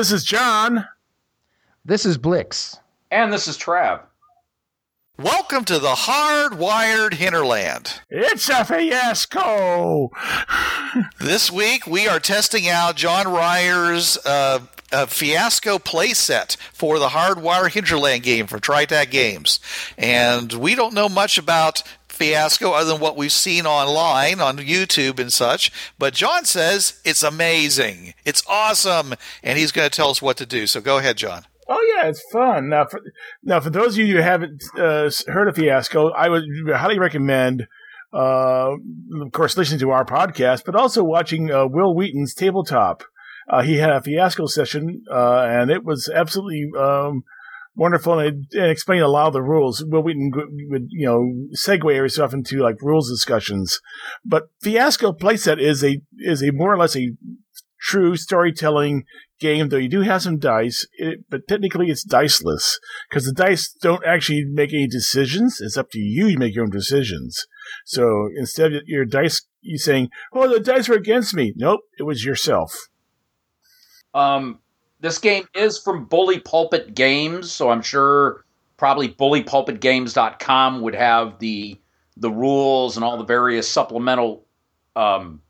This is Bruce. This is John. This is Blix. And this is Trav. Welcome to the hardwired hinterland. It's a fiasco. this week we are testing out John Ryer's uh, fiasco playset for the hardwire hinterland game for Tri-Tac Games, and we don't know much about fiasco other than what we've seen online on YouTube and such. But John says it's amazing, it's awesome, and he's going to tell us what to do. So go ahead, John. Oh yeah, it's fun. Now, for now for those of you who haven't uh, heard of Fiasco, I would highly recommend, uh, of course, listening to our podcast, but also watching uh, Wil Wheaton's tabletop. Uh, he had a Fiasco session, uh, and it was absolutely um, wonderful, and, and a lot of the rules. Wil Wheaton would, you know, segue every so often to like rules discussions, but Fiasco playset is a is a more or less a true storytelling game, though you do have some dice, it, but technically it's diceless because the dice don't actually make any decisions. It's up to you to make your own decisions. So instead of your dice, you saying, "Oh, the dice were against me." Nope, it was yourself. Um, this game is from Bully Pulpit Games, so I'm sure probably bullypulpitgames.com would have the the rules and all the various supplemental um,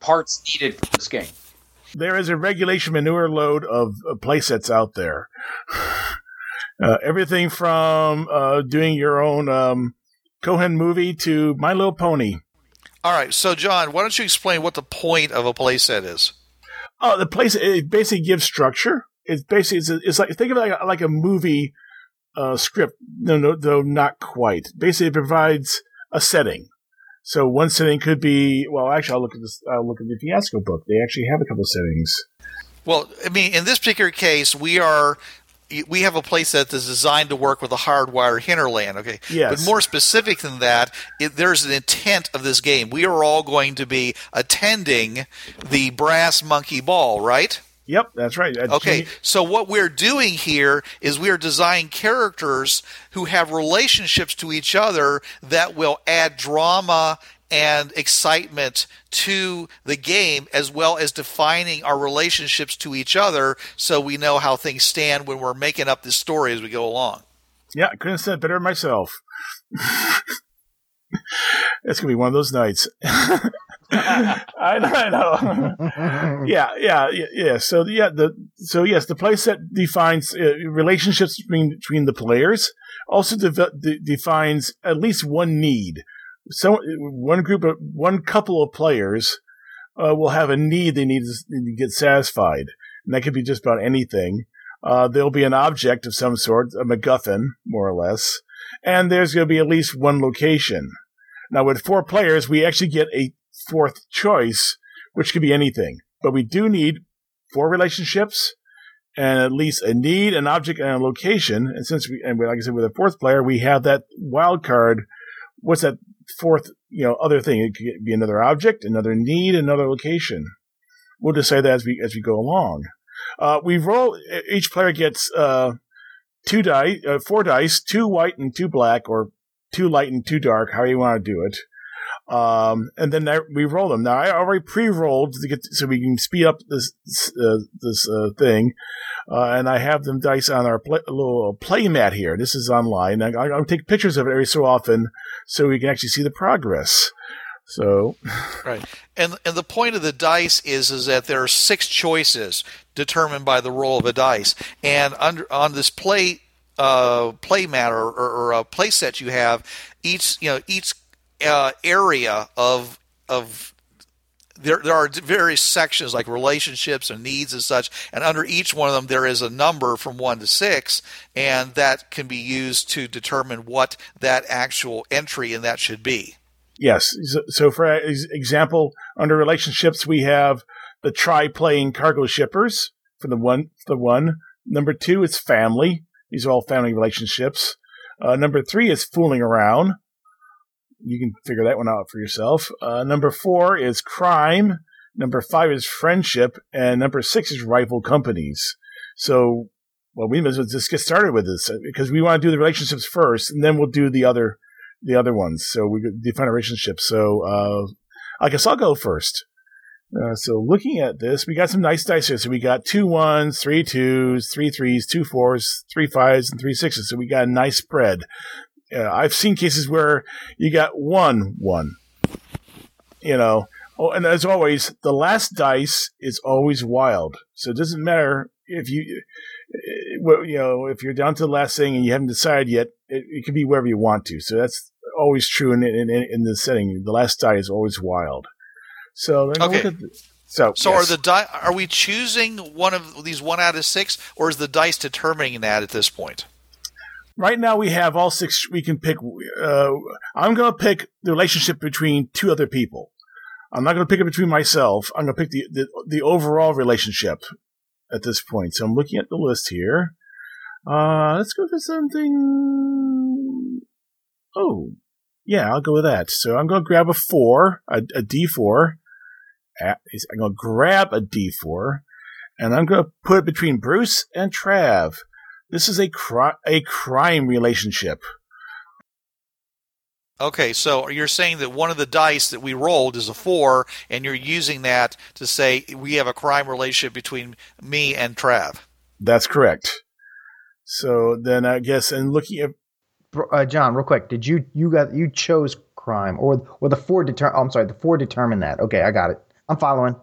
parts needed for this game there is a regulation manure load of uh, playsets out there. Uh, everything from uh, doing your own um, Coen movie to My Little Pony. All right, so John, why don't you explain what the point of a playset is? Oh, the place it basically gives structure. It's basically it's, it's like think of it like a, like a movie uh, script. No, no, though not quite. Basically, it provides a setting. So one setting could be well. Actually, I'll look at this. I'll look at the Fiasco book. They actually have a couple settings. Well, I mean, in this particular case, we are we have a place that is designed to work with a hardwire hinterland. Okay, yes. But more specific than that, it, there's an intent of this game. We are all going to be attending the Brass Monkey Ball, right? Yep, that's right. okay, so what we're doing here is we are designing characters who have relationships to each other that will add drama and excitement to the game as well as defining our relationships to each other so we know how things stand when we're making up this story as we go along. Yeah, I couldn't have said better myself. it's gonna be one of those nights. I know, I know. yeah, yeah, yeah. So yeah, the so yes, the playset defines uh, relationships between between the players. Also de- de- defines at least one need. So one group of one couple of players uh, will have a need they need to get satisfied, and that could be just about anything. Uh, there'll be an object of some sort, a MacGuffin, more or less, and there's going to be at least one location. Now, with four players, we actually get a fourth choice, which could be anything. But we do need four relationships and at least a need, an object, and a location. And since we, and like I said, with a fourth player, we have that wild card. What's that fourth, you know, other thing? It could be another object, another need, another location. We'll decide that as we as we go along. Uh, we roll. Each player gets uh, two dice, uh, four dice, two white and two black, or two light and two dark, however you want to do it. Um, and then I, we roll them. Now I already pre-rolled to get so we can speed up this uh, this uh, thing, uh, and I have them dice on our play, little play mat here. This is online. I, I'll take pictures of it every so often so we can actually see the progress. So, right, and and the point of the dice is is that there are six choices determined by the roll of a dice, and under on this play uh, play mat or, or, or a play set you have, each you know each uh, area of of there there are various sections like relationships and needs and such, and under each one of them there is a number from one to six, and that can be used to determine what that actual entry in that should be. Yes. So, for example, under relationships we have the tri-playing cargo shippers for the one. The one. Number two is family. These are all family relationships. Uh, number three is fooling around you can figure that one out for yourself. Uh, number four is crime. Number five is friendship, and number six is rival companies. So, well, we must just get started with this uh, because we want to do the relationships first, and then we'll do the other the other ones. So we define a relationship. So, uh, I guess I'll go first. Uh, so looking at this, we got some nice dice here. So we got two ones, three twos, three threes, two fours, three fives, and three sixes. So we got a nice spread. Uh, I've seen cases where you got one one. You know, oh, and as always, the last dice is always wild. So it doesn't matter if you, uh, you know, if you're down to the last thing and you haven't decided yet, it, it can be wherever you want to. So that's always true in in, in the setting. The last die is always wild. So Okay. the, so So yes. are the di- are we choosing one of these one out of six, or is the dice determining that at this point? Right now we have all six. We can pick. Uh, I'm going to pick the relationship between two other people. I'm not going to pick it between myself. I'm going to pick the, the the overall relationship at this point. So I'm looking at the list here. Uh, let's go for something. Oh, yeah, I'll go with that. So I'm going to grab a four, a, a D4. Uh, I'm going to grab a D4, and I'm going to put it between Bruce and Trav. This is a cri- a crime relationship. Okay, so you're saying that one of the dice that we rolled is a four, and you're using that to say we have a crime relationship between me and Trav. That's correct. So then I guess, and looking at Uh, John, real quick, did you you got you chose crime or or the four deter? Oh, I'm sorry, the four determined that. Okay, I got it. I'm following.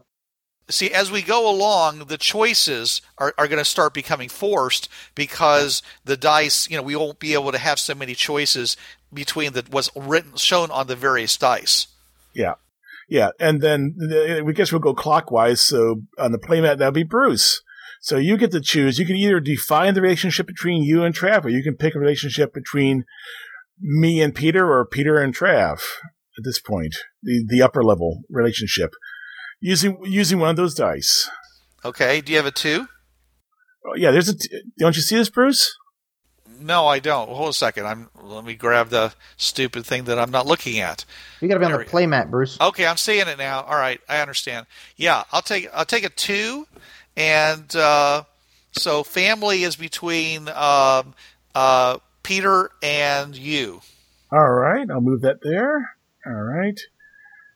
See, as we go along, the choices are, are going to start becoming forced because the dice, you know, we won't be able to have so many choices between the what's written shown on the various dice. Yeah. Yeah. And then we guess we'll go clockwise. So on the playmat, that'll be Bruce. So you get to choose. You can either define the relationship between you and Trav, or you can pick a relationship between me and Peter or Peter and Trav at this point, the, the upper level relationship using, using one of those dice. Okay, do you have a two? Oh, yeah. There's a, t- don't you see this, Bruce? No, I don't. Hold a second. I'm let me grab the stupid thing that I'm not looking at. You got to be on There the we- playmat, Bruce. Okay, I'm seeing it now. All right, I understand. Yeah, I'll take I'll take a two, and uh, so family is between um, uh, Peter and you. All right. I'll move that there. All right.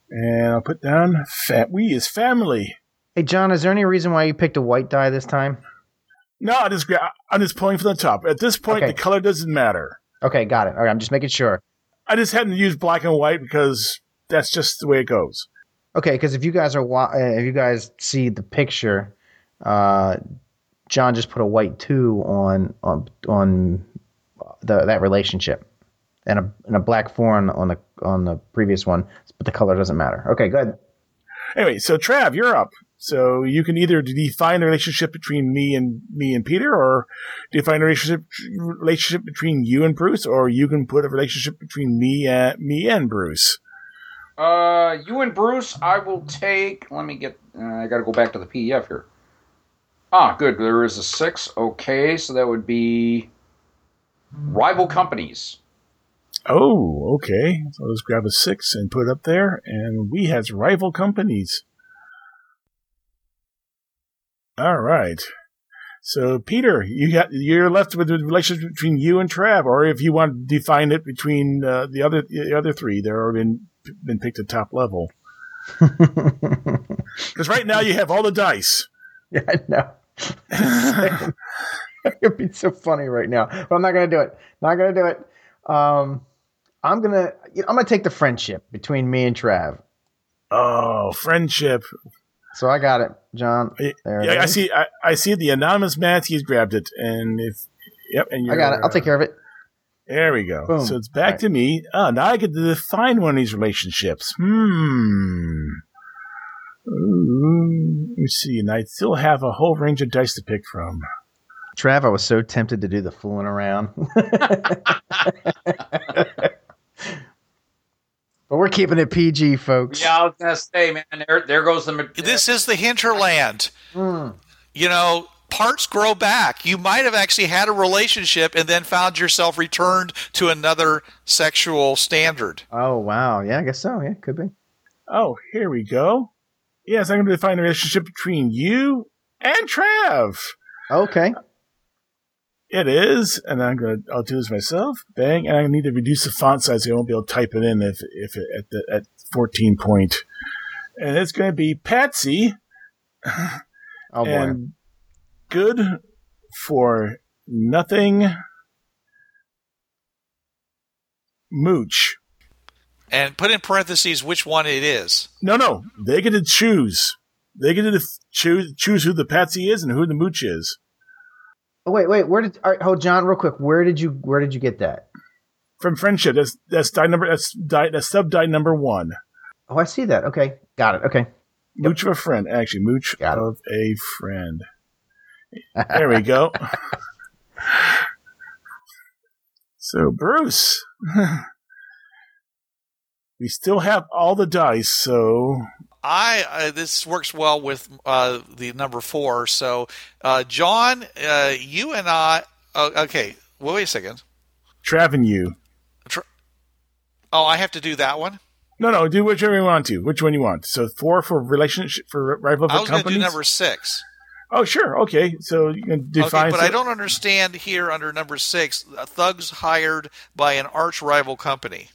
And I'll put down fat. We is family. Hey, John, is there any reason why you picked a white die this time? No, I just I'm just pulling from the top. At this point, Okay. the color doesn't matter. Okay, got it. All right, I'm just making sure. I just hadn't used black and white because that's just the way it goes. Okay, because if you guys are wa- uh, if you guys see the picture, uh, John just put a white two on on on the that relationship, and a and a black four on, on the on the previous one, but the color doesn't matter. Okay, good. Anyway, so Trav, you're up. So you can either define the relationship between me and me and Peter, or define a relationship relationship between you and Bruce, or you can put a relationship between me and me and Bruce. Uh, you and Bruce, I will take. Let me get. Uh, I got to go back to the PDF here. Ah, good. There is a six. Okay, so that would be rival companies. Oh, okay. So let's grab a six and put it up there, and we has rival companies. All right. So Peter, you got you're left with the relationship between you and Trav, or if you want to define it between uh, the other the other three, they're already been been picked at top level. Because right now you have all the dice. Yeah, I know. it would be so funny right now, but I'm not gonna do it. Not gonna do it. Um, I'm gonna you know, I'm gonna take the friendship between me and Trav. Oh, friendship. So I got it, John. Yeah, There Yeah, I see. I, I see the anonymous Matthews grabbed it, and if yep, and I got it. I'll take care of it. There we go. Boom. So it's back Right. to me. Oh, now I get to define one of these relationships. Hmm. Ooh, let me see. And I still have a whole range of dice to pick from. Trav, I was so tempted to do the fooling around. but we're keeping it PG, folks. Yeah, I was gonna say, man. There, there goes the. This is the hinterland. Mm. You know, parts grow back. You might have actually had a relationship and then found yourself returned to another sexual standard. Oh wow, yeah, I guess so. Yeah, could be. Oh, here we go. Yes, I'm going to define the relationship between you and Trav. Okay. It is, and I'm going to. I'll do this myself. Bang, and I need to reduce the font size. So I won't be able to type it in if if it, at the at 14 point and it's going to be Patsy Oh boy. and good for nothing. Mooch. And put in parentheses which one it is. No, no, they get to choose. They get to choose choose who the Patsy is and who the Mooch is Oh, wait, wait. Where did? All right, hold, John, real quick. Where did you? Where did you get that? from friendship. That's that's die number. That's die. That's sub die number one. Oh, I see that. Okay, got it. Okay. Mooch of a friend. Actually, mooch Got it. of a friend. There we go. so, Bruce, we still have all the dice. So, I uh, this works well with uh, the number four. So, uh, John, uh, you and I. Oh, okay. Well, wait a second. Trav and you. Oh, I have to do that one. No, no, do whichever you want to. Which one you want? So, four for relationship for rival I was going to do number six. oh, sure. Okay. So you can define. okay, but I don't understand here under number six. uh, Thugs hired by an arch rival company.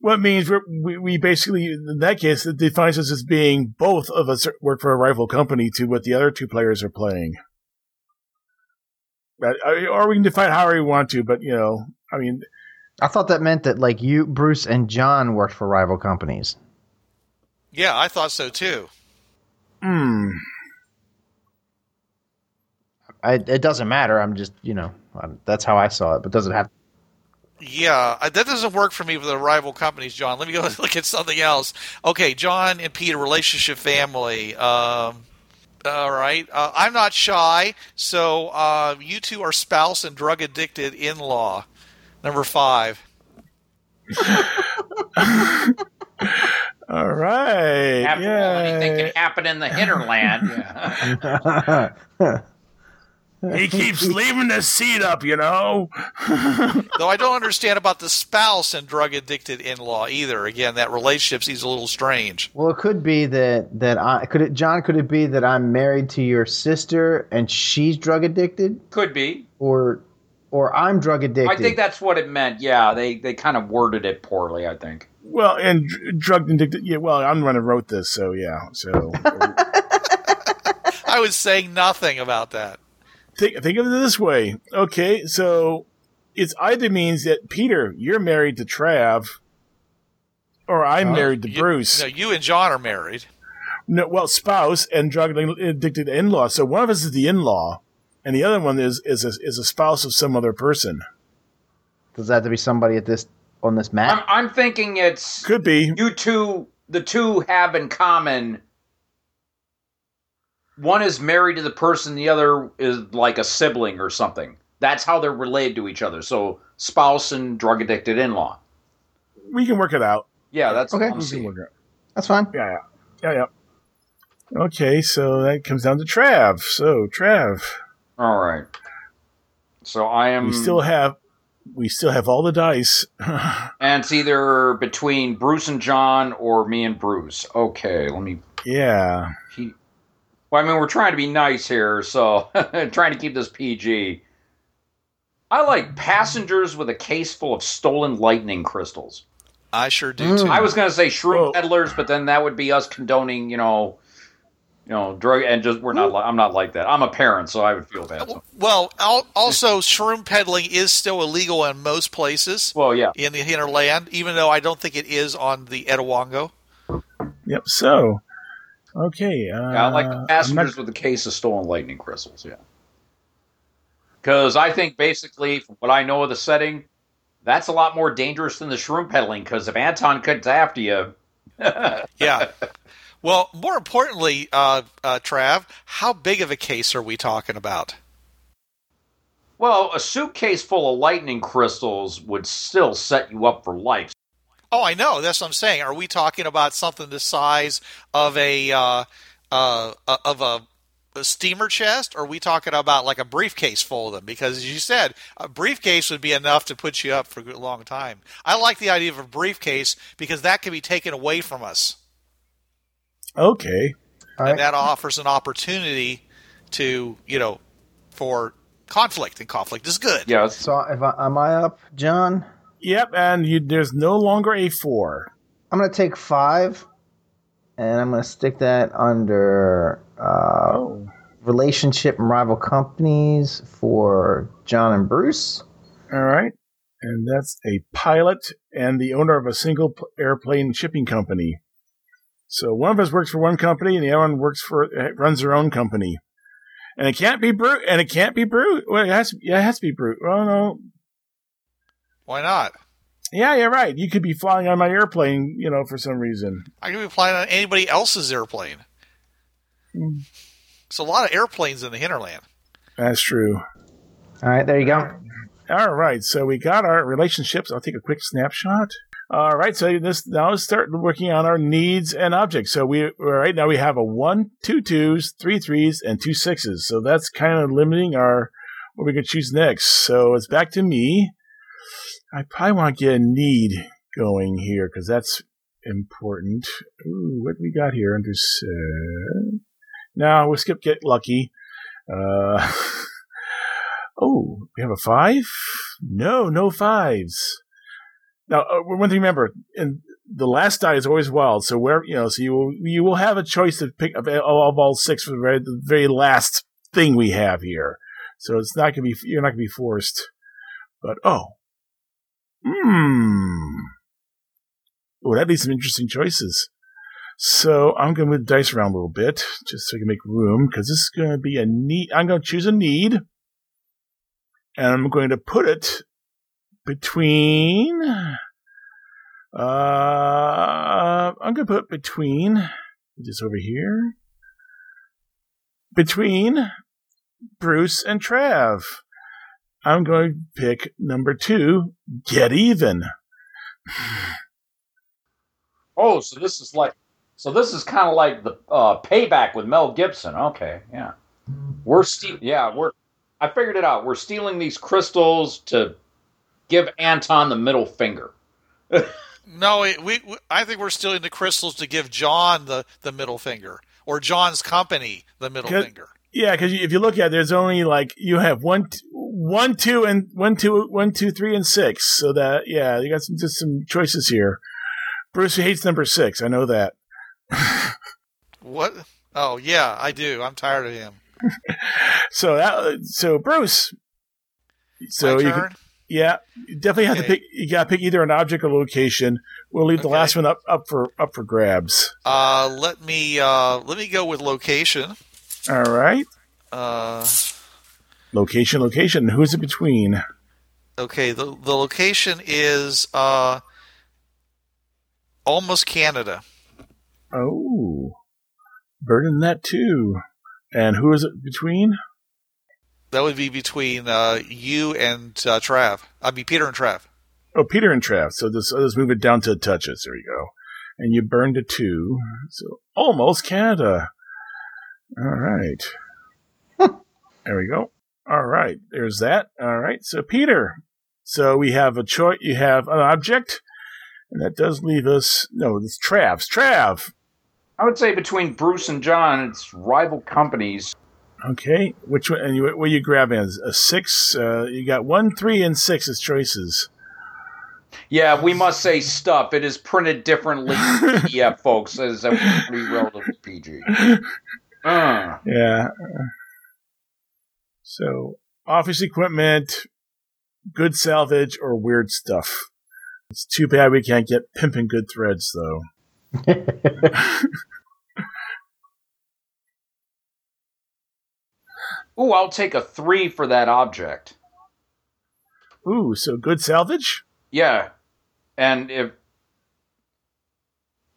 What means we're, we we basically in that case it defines us as being both of us work for a rival company to what the other two players are playing. Or we can define however we want to, but you know, I mean, I thought that meant that like you, Bruce, and John worked for rival companies. Yeah, I thought so too. hmm. I, it doesn't matter. I'm just, you know, um, that's how I saw it. But does it have? Yeah, that doesn't work for me with the rival companies, John. Let me go look at something else. Okay, John and Peter, relationship, family. Um, all right, uh, I'm not shy, so uh, you two are spouse and drug addicted in law. Number five. All right, After all, anything can happen in the hinterland. Yeah. He keeps leaving the seat up, you know. Though I don't understand about the spouse and drug addicted in law either. Again, that relationship seems a little strange. Well, it could be that that I could it, John. Could it be that I'm married to your sister and she's drug addicted, Could be. or or I'm drug addicted? I think that's what it meant. Yeah, they they kind of worded it poorly. I think. Well, and dr- drug addicted. Yeah, well, I'm the one who wrote this, so yeah. So I was saying nothing about that. Think think of it this way. Okay, so it's either means that Peter, you're married to Trav, or I'm married to You- Bruce. no, you and John are married. No, well, spouse and drug addicted in-law. So one of us is the in-law, and the other one is is a, is a spouse of some other person. Does that have to be somebody at this on this map? I'm I'm thinking it's Could be. you two. The two have in common. One is married to the person. The other is like a sibling or something. That's how they're related to each other. So spouse and drug addicted in law. We can work it out. Yeah, that's Okay. We can work it out. That's fine. Yeah, yeah, yeah, yeah. Okay, so that comes down to Trav. So Trav, All right. So I am. we still have we still have all the dice. And it's either between Bruce and John or me and Bruce. Okay, let me. yeah. He, well, I mean, we're trying to be nice here, so trying to keep this PG. I like passengers with a case full of stolen lightning crystals. I sure do Mm. too. I was going to say shroom Whoa. peddlers, but then that would be us condoning, you know, you know, drug and just we're not. Li- I'm not like that. I'm a parent, so I would feel bad. So. Well, also, shroom peddling is still illegal in most places Well, yeah. in the hinterland, even though I don't think it is on the Etowongo. Yep. So, okay. Uh, Yeah, I like the I'm passengers not- with a case of stolen lightning crystals. Yeah, because I think basically, from what I know of the setting, that's a lot more dangerous than the shroom peddling. Because if Anton comes after you, Yeah. well, more importantly, uh, uh, Trav, how big of a case are we talking about? well, a suitcase full of lightning crystals would still set you up for life. Oh, I know. That's what I'm saying. Are we talking about something the size of a uh, uh, of a, a steamer chest, or are we talking about like a briefcase full of them? Because as you said, a briefcase would be enough to put you up for a long time. I like the idea of a briefcase because that can be taken away from us, Okay. All and right. that offers an opportunity to you know for conflict, and conflict is good. Yeah, So if I, am I up, John? Yep. And you, there's no longer a four. I'm gonna take five, and I'm going to stick that under uh, Oh. relationship and rival companies for John and Bruce. All right. And that's a pilot and the owner of a single p- airplane shipping company. So one of us works for one company and the other one works for uh, runs their own company. And it can't be brute. And it can't be brute. Well, it has. To, yeah, it has to be brute. Oh no. Why not? Yeah, you're right. You could be flying on my airplane, you know, for some reason. I could be flying on anybody else's airplane. There's a lot of airplanes in the hinterland. That's true. All right, there you go. All right, so we got our relationships. I'll take a quick snapshot. All right, so this now let's start working on our needs and objects. So we right now we have a one, two twos, three threes, and two sixes. So that's kind of limiting our what we can choose next. So it's back to me. I probably want to get a need going here because that's important. Ooh, what do we got here under set? No, we'll skip get lucky. Uh, oh, we have a five? No, no fives. Now, uh, one thing to remember, and the last die is always wild. So where you know, so you will you will have a choice to pick of, of all six for the very, the very last thing we have here. So it's not gonna be you're not gonna be forced. But oh, hmm, Oh, that'd be some interesting choices. So I'm going to move the dice around a little bit just so I can make room because this is going to be a need. I'm going to choose a need, and I'm going to put it between. Uh, I'm going to put between just over here between Bruce and Trav. I'm going to pick number two. Get even. Oh, so this is like, so this is kind of like the uh, payback with Mel Gibson. Okay, yeah, we're stealing. yeah, we're. I figured it out. We're stealing these crystals to give Anton the middle finger. No, we, we. I think we're stealing the crystals to give John the, the middle finger, or John's company the middle finger. Yeah, because if you look at it, there's only like you have one, one, two, and one, two, one, two, three, and six. So that yeah, you got some just some choices here. Bruce hates number six. I know that. What? Oh yeah, I do. I'm tired of him. So that so Bruce. So My you can, yeah, you definitely have to pick. You got to pick either an object or location. We'll leave the Okay. last one up up for up for grabs. Uh, let me uh, let me go with location. All right, Uh, location, location. Who's it between? okay, the the location is uh, almost Canada. Oh, burden that too. And who is it between? That would be between uh, you and uh, Trav. I mean Peter and Trav. Oh, Peter and Trav. So this, let's move it down to touches. There you go. And you burned a two. So almost Canada. All right. there we go. All right. There's that. All right. So Peter. So we have a choice. You have an object. And that does leave us. No, it's Trav's. Trav. I would say between Bruce and John, it's rival companies. Okay. Which one? And you, what you grab as a six? Uh, you got one, three, and six as choices. Yeah, we must say stuff. It is printed differently, yeah, folks, as a pretty relatively PG. Uh, Yeah. So, office equipment, good salvage, or weird stuff. It's too bad we can't get pimping good threads, though. ooh, I'll take a three for that object. Ooh, so good salvage? Yeah, and if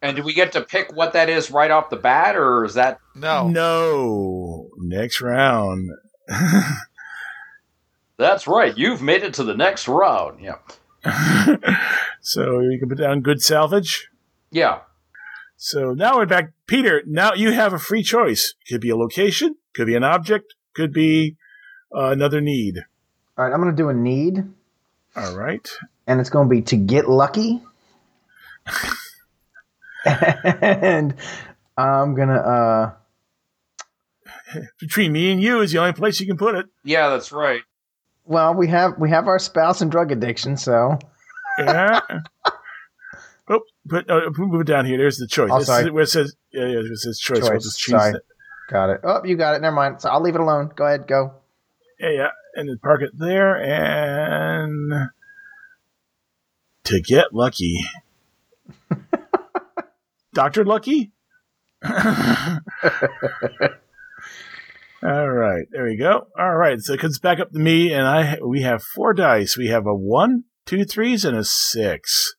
and do we get to pick what that is right off the bat, or is that No. No. Next round. that's right? You've made it to the next round. Yeah, so you can put down good salvage. yeah. So now we're back. Peter, now you have a free choice. Could be a location, could be an object, could be uh, another need. All right, I'm going to do a need, All right. and it's going to be to get lucky. and I'm going to, uh, Between me and you is the only place you can put it. Yeah, that's right. well, we have we have our spouse and drug addiction, so Yeah. Oh, put uh, move it down here. There's the choice. Oh, sorry. is where it says yeah, yeah, it says choice. We'll just choose sorry. it. Got it. Oh, you got it. Never mind. So I'll leave it alone. Go ahead. Go. Yeah, yeah, and then park it there and to get lucky. Doctor Lucky. All right, there we go. All right, so it comes back up to me, and I we have four dice. We have a one, two threes, and a six.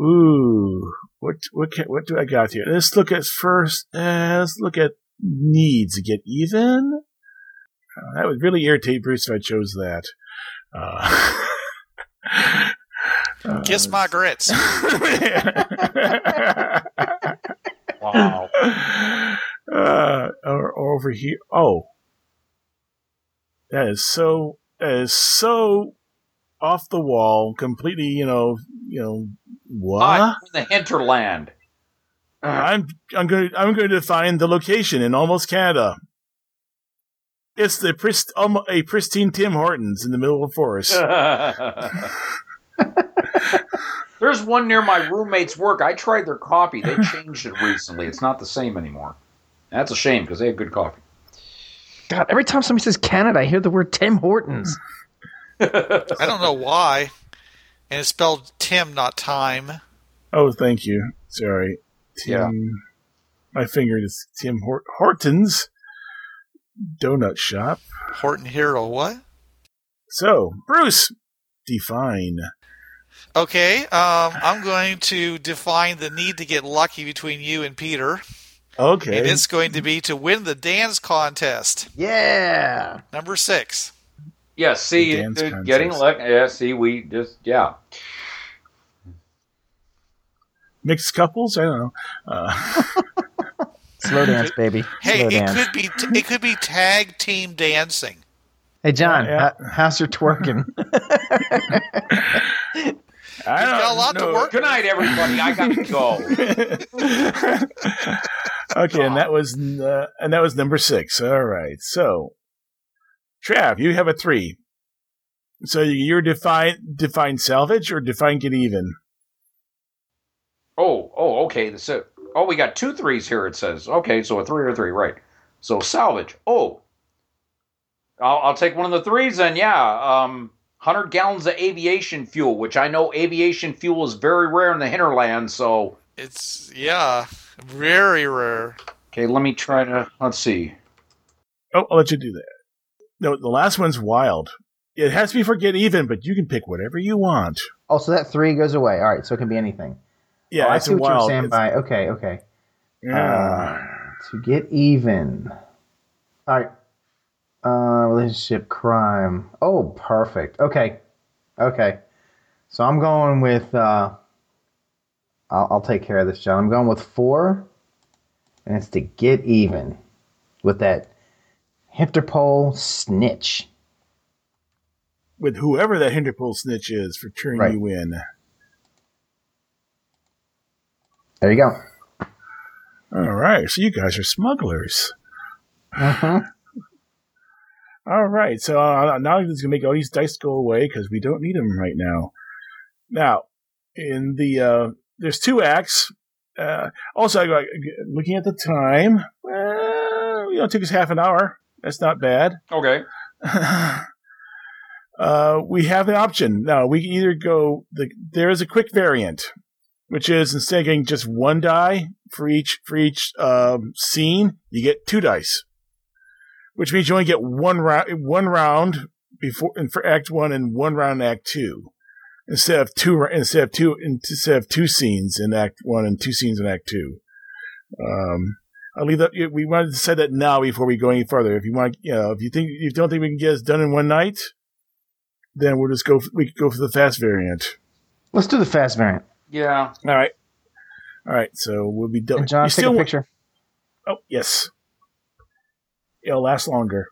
Ooh, what what can, what do I got here? Let's look at first. Uh, let's look at needs. To get even. Uh, that would really irritate Bruce if I chose that. Uh, uh, Kiss my grits. Wow. uh, or, or over here. Oh, that is so. That is so off the wall. Completely, you know. You know what? I'm in the hinterland. I'm I'm going to I'm going to find the location in almost Canada. It's the prist, um, a pristine Tim Hortons in the middle of the forest. There's one near my roommate's work. I tried their coffee. They changed it recently. It's not the same anymore. That's a shame because they have good coffee. God, every time somebody says Canada, I hear the word Tim Hortons. I don't know why. And it's spelled Tim, not time. Oh, thank you. Sorry, Tim. My finger is Tim Hort- Hortons donut shop. Horton Hero, what? So, Bruce, define. Okay, um, I'm going to define the need to get lucky between you and Peter. Okay. And it's going to be to win the dance contest. Yeah. Number six. Yeah, see, The getting lucky. Yeah, see, we just yeah. Mixed couples? I don't know. Uh, Slow dance, baby. Hey, Slow it dance. could be t- it could be tag team dancing. Hey, John, Yeah, how's your twerking? I You've got a don't lot to work Good night, everybody. I got to go. okay, and that was uh, and that was number six. All right, so Trav, you have a three. So you're define define salvage or define get even. Oh, oh, okay. So, oh, we got two threes here. It says okay, so a three or three, right? So salvage. Oh, I'll, I'll take one of the threes then. Yeah, um, hundred gallons of aviation fuel, which I know aviation fuel is very rare in the hinterland. So, It's yeah, very rare. okay, let me try to. Let's see. Oh, I'll let you do that. No, the last one's wild. It has to be for get even, but you can pick whatever you want. oh, so that three goes away. All right, so it can be anything. Yeah, oh, I it's see a what you're saying it's- by. Okay, okay. yeah. Uh, to get even. All right. Uh, relationship crime. Oh, perfect. Okay. Okay. So I'm going with. Uh, I'll, I'll take care of this, John. I'm going with four, and it's to get even with that Interpol snitch. With whoever that Hinterpol snitch is for turning Right. you in. There you go. All right, so you guys are smugglers. Mhm. All right, so uh, now I'm just gonna make all these dice go away because we don't need them right now. Now, in the uh, there's two acts. Uh, also, I got looking at the time. Well, you know, it took us half an hour. That's not bad. Okay. uh, we have an option now. We can either go. The, there is a quick variant, which is instead of getting just one die for each for each um, scene, you get two dice, which means you only get one round one round before and for Act One and one round in Act Two, instead of two instead of two instead of two scenes in Act One and two scenes in Act Two. Um, I'll leave that. We wanted to say that now before we go any further. If you want, you know, if you think if you don't think we can get this done in one night, then we'll just go. We could go for the fast variant. Let's do the fast variant. Yeah. All right, all right. So we'll be done. John, You take a want- picture. Oh yes, it'll last longer.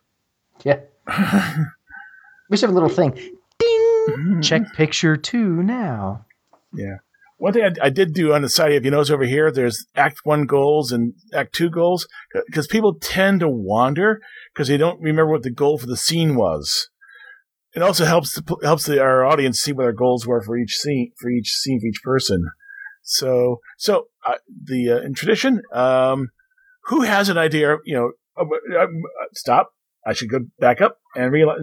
Yeah. We should have a little thing. Ding! Check picture two now. Yeah. One thing I, I did do on the side, if you notice over here, there's Act One goals and Act Two goals, because people tend to wander because they don't remember what the goal for the scene was. it also helps the, helps the, our audience see what our goals were for each scene for each scene for each person. So so uh, the uh, in tradition, um, who has an idea? You know, Uh, uh, uh, stop. I should go back up and realize,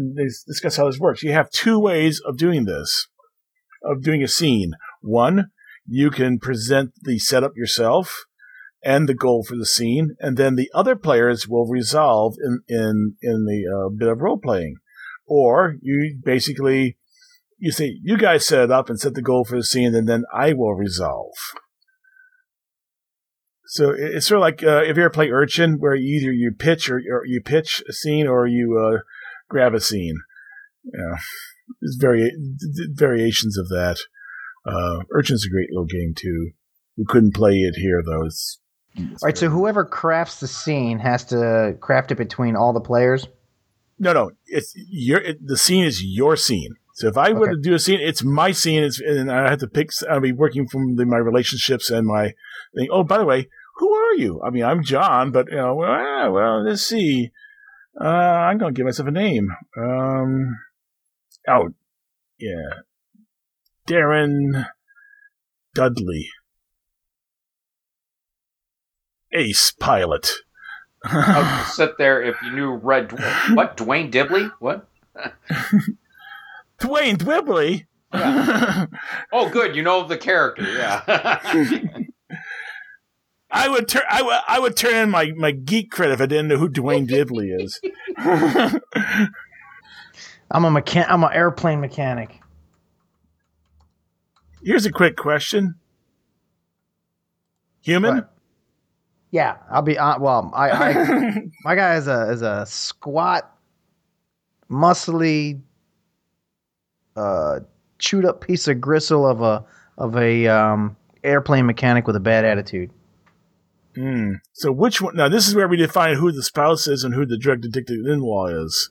discuss how this works. You have two ways of doing this, of doing a scene. One, you can present the setup yourself and the goal for the scene, and then the other players will resolve in in in the uh, bit of role playing. Or you basically you say you guys set it up and set the goal for the scene, and then I will resolve. So it's sort of like uh, if you ever play Urchin, where either you pitch or, or you pitch a scene or you uh, grab a scene. Yeah, there's vari- variations of that. Uh, Urchin's a great little game too. We couldn't play it here though. It's, it's all right. So whoever crafts the scene has to craft it between all the players. No, no. It's your it, the scene is your scene. So if I okay. were to do a scene, it's my scene, it's, and I have to pick. I'll be working from the, my relationships and my thing. Oh, by the way, who are you? I mean, I'm John, but you know, well, well let's see. Uh, I'm gonna give myself a name. Um, oh, yeah, Darren Dudley, ace pilot. I would sit there if you knew Red. What Dwayne Dibley? What? Dwayne Dibley. Yeah. oh, good. You know the character. Yeah. I would turn. I would. I would turn in my, my geek credit if I didn't know who Dwayne Dibley is. I'm a mechan- I'm an airplane mechanic. Here's a quick question. Human. What? Yeah, I'll be. Uh, well, I, I my guy is a is a squat, muscly, uh, chewed up piece of gristle of a of a um, airplane mechanic with a bad attitude. Hmm. So which one? Now this is where we define who the spouse is and who the drug addicted in-law is.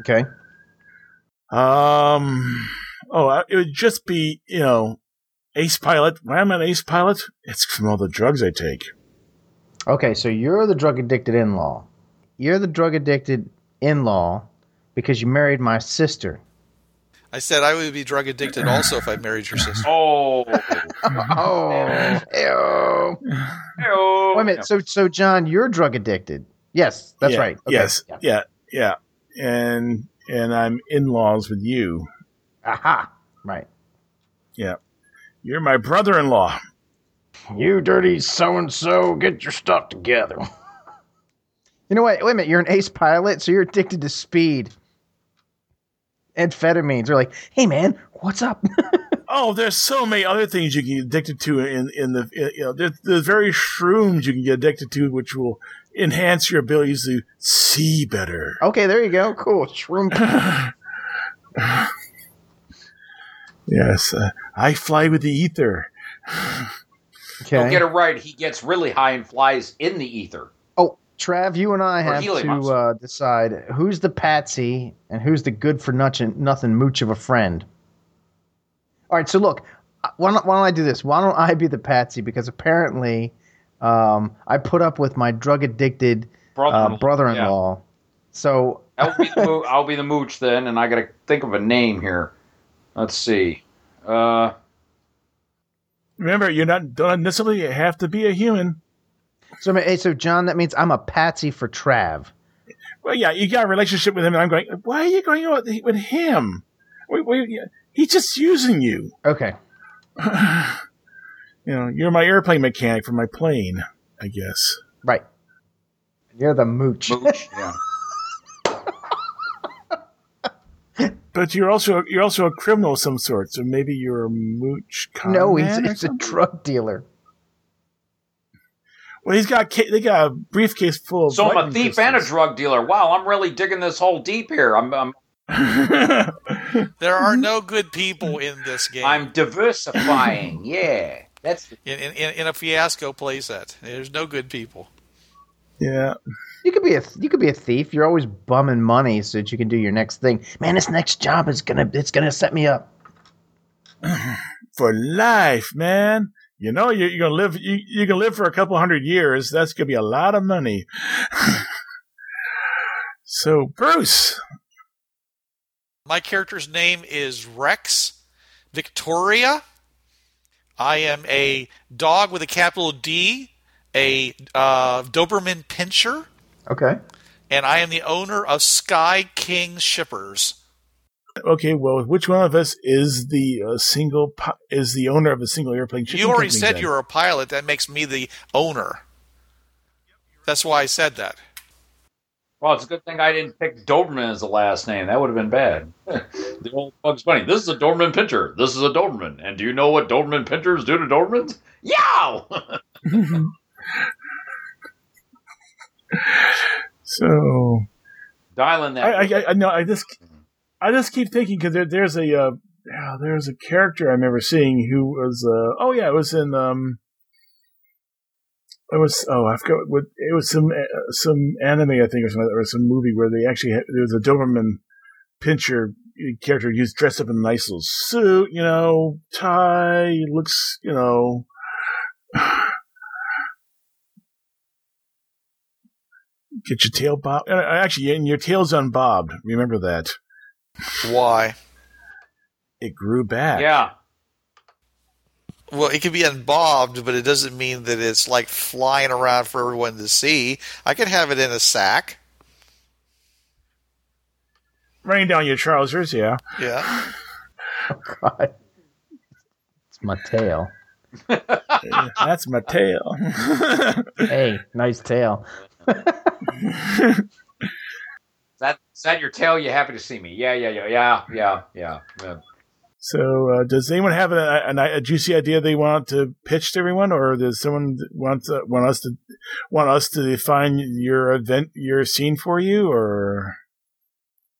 Okay. Um. Oh, it would just be you know, ace pilot. Why am I an ace pilot? It's from all the drugs I take. Okay, so you're the drug addicted in law. You're the drug addicted in law because you married my sister. I said I would be drug addicted also if I married your sister. Oh. oh. Ew. Ew. Wait a minute. So, so John, you're drug addicted. Yes, that's yeah, right. Okay. Yes. Yeah. yeah. Yeah. And and I'm in laws with you. Aha. Right. Yeah. You're my brother in law. You dirty so and so, get your stuff together. you know what? Wait a minute. You're an ace pilot, so you're addicted to speed. Amphetamines. They're like, hey man, what's up? oh, there's so many other things you can get addicted to in in the you know there's, there's very shrooms you can get addicted to, which will enhance your abilities to see better. Okay, there you go. Cool shroom. yes, uh, I fly with the ether. Okay. Don't get it right. He gets really high and flies in the ether. Trav, you and I have to uh, decide who's the patsy and who's the good for nothing, nothing mooch of a friend. All right, so look, uh, why don't, why don't I do this? Why don't I be the patsy? Because apparently, um, I put up with my drug addicted uh, brother-in-law. Yeah. So I'll be, the, I'll be the mooch then, and I got to think of a name here. Let's see. Uh, Remember, you're not don't necessarily have to be a human. So, so John, that means I'm a patsy for Trav. Well, yeah, you got a relationship with him, and I'm going. Why are you going on with him? We, we, he's just using you. Okay. you know, you're my airplane mechanic for my plane, I guess. Right. You're the mooch. Mooch, yeah. But you're also you're also a criminal of some sort, so maybe you're a mooch. no, he's, he's a drug dealer. Well, he's got they got a briefcase full of. So I'm a thief crystals. and a drug dealer. Wow, I'm really digging this hole deep here. I'm. I'm there are no good people in this game. I'm diversifying. yeah, that's in, in in a fiasco playset. There's no good people. Yeah. You could be a you could be a thief. You're always bumming money so that you can do your next thing. Man, this next job is gonna it's gonna set me up for life, man. You know you're, you're gonna live you, you can live for a couple hundred years. That's gonna be a lot of money. so Bruce, My character's name is Rex Victoria. I am a dog with a capital D, a uh, Doberman Pinscher, Okay. and I am the owner of Sky King Shippers. Okay, well, which one of us is the uh, single pi- is the owner of a single airplane? shipping You already company said then? you're a pilot. That makes me the owner. That's why I said that. Well, it's a good thing I didn't pick Doberman as the last name. That would have been bad. the old Bugs Bunny. This is a Doberman Pinscher. This is a Doberman. And do you know what Doberman Pinschers do to Dobermans? Yow! So Dialing that. I, I, I no, I just I just keep thinking because there, there's a uh, there's a character I remember seeing who was uh, oh yeah, it was in um. It was oh I forgot what it was some uh, some anime I think or something or some movie where they actually had, there was a Doberman pinscher character who's dressed up in a nice little suit you know tie looks you know get your tail bob uh, actually and your tail's unbobbed remember that Why? it grew back yeah. Well, it can be unbobbed, but it doesn't mean that it's like flying around for everyone to see. I can have it in a sack. raining down your trousers yeah Yeah. God. It's my tail. that's my tail Hey, nice tail. Is that your tail? You happy to see me? Yeah, yeah, yeah, yeah, yeah, yeah. yeah. So, uh, does anyone have a, a, a juicy idea they want to pitch to everyone, or does someone want to, want us to want us to define your event, your scene for you, or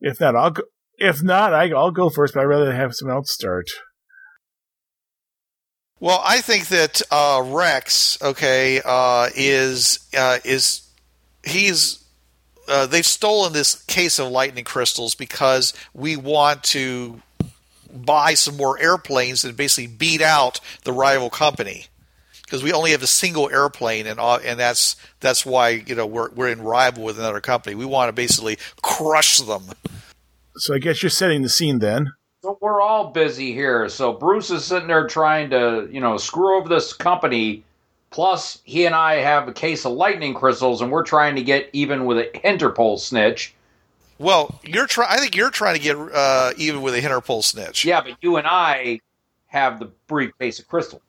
if not, I'll go. If not, I, I'll go first, but I'd rather have someone else start. Well, I think that uh, Rex, okay, uh, is uh, is he's uh, they've stolen this case of lightning crystals because we want to buy some more airplanes and basically beat out the rival company because we only have a single airplane and uh, and that's that's why you know we're we're in rival with another company. We want to basically crush them. So, I guess you're setting the scene then. So we're all busy here. So Bruce is sitting there trying to, you know, screw over this company. Plus, he and I have a case of lightning crystals, and we're trying to get even with a Hinterpol snitch. Well, you're try- I think you're trying to get uh, even with a Hinterpol snitch. Yeah, but you and I have the briefcase of crystal.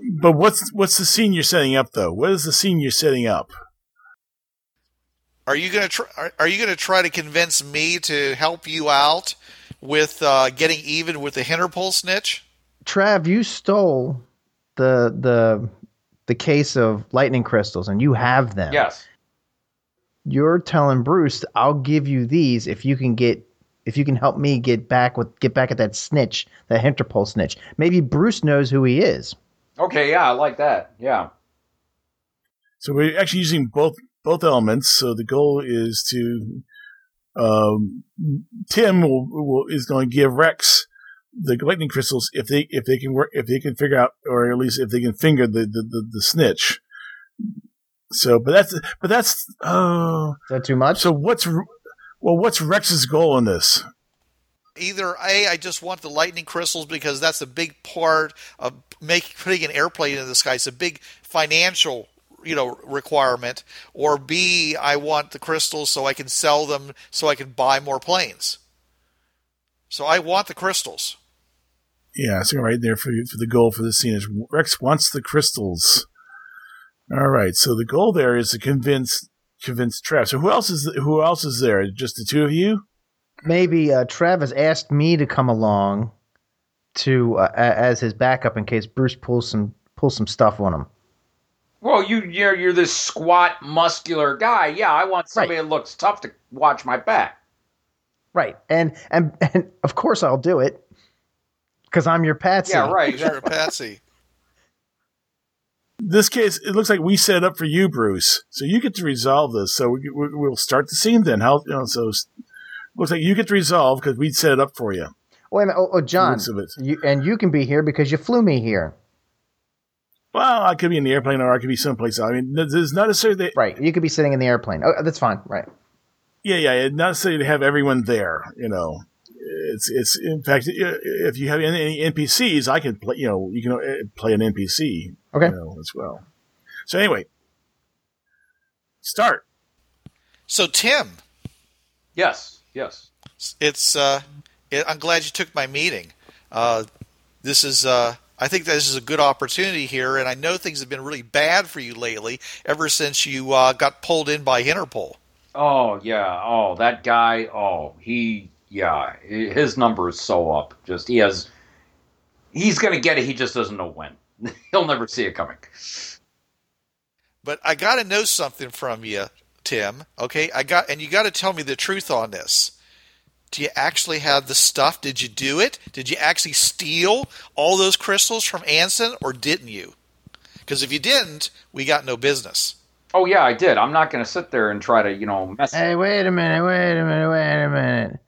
But what's what's the scene you're setting up, though? What is the scene you're setting up? Are you gonna try? Are, are you gonna try to convince me to help you out with uh, getting even with the Hinterpol snitch? Trav, you stole the the the case of lightning crystals and you have them. Yes. You're telling Bruce, I'll give you these if you can get if you can help me get back with get back at that snitch, that Hinterpol snitch. Maybe Bruce knows who he is. Okay, yeah, I like that. Yeah. So we're actually using both both elements. So the goal is to um, Tim will, will is going to give Rex the lightning crystals if they if they can work if they can figure out or at least if they can finger the the, the, the snitch. So, but that's but that's oh. Is that too much? So what's well what's Rex's goal in this? Either a, I just want the lightning crystals because that's a big part of making putting an airplane in the sky. It's a big financial you know requirement or b i want the crystals so i can sell them so i can buy more planes so i want the crystals Yeah, so right there for for the goal for the scene is Rex wants the crystals. All right, so the goal there is to convince convince Trav. So who else is who else is there? Just the two of you? Maybe uh, Travis asked me to come along to uh, a- as his backup in case Bruce pulls some pulls some stuff on him. Well, you you're you're this squat, muscular guy. Yeah, I want somebody that looks tough to watch my back. Right, and and and of course I'll do it because I'm your patsy. Yeah, right. you're a patsy this case, it looks like we set up for you, Bruce. So you get to resolve this. So we, we, we'll start the scene then. How you know? So s- looks like you get to resolve because we set it up for you. Wait a minute, oh, oh John, of it. you, and you can be here because you flew me here. Well, I could be in the airplane or I could be someplace else. I mean, it's not necessarily that. Right, you could be sitting in the airplane. Oh, that's fine. Right. Yeah, yeah, it's not necessarily to have everyone there. You know, it's it's in fact if you have any NPCs, I can play. You know, you can uh, play an NPC. Okay. You know, as well. So anyway, start. So Tim, Yes, yes. it's uh, it, I'm glad you took my meeting. Uh, this is uh, I think this is a good opportunity here, and I know things have been really bad for you lately. Ever since you uh, got pulled in by Hinterpol. Oh yeah. Oh, that guy. Oh, he. Yeah, his number is so up. Just he has. He's gonna get it. He just doesn't know when. He'll never see it coming. But I got to know something from you, Tim. Okay, I got, and you got to tell me the truth on this. Do you actually have the stuff? Did you do it? Did you actually steal all those crystals from Anson, or didn't you? Because if you didn't, we got no business. Oh yeah, I did. I'm not gonna sit there and try to, you know, mess. Hey, wait a minute, wait a minute, wait a minute.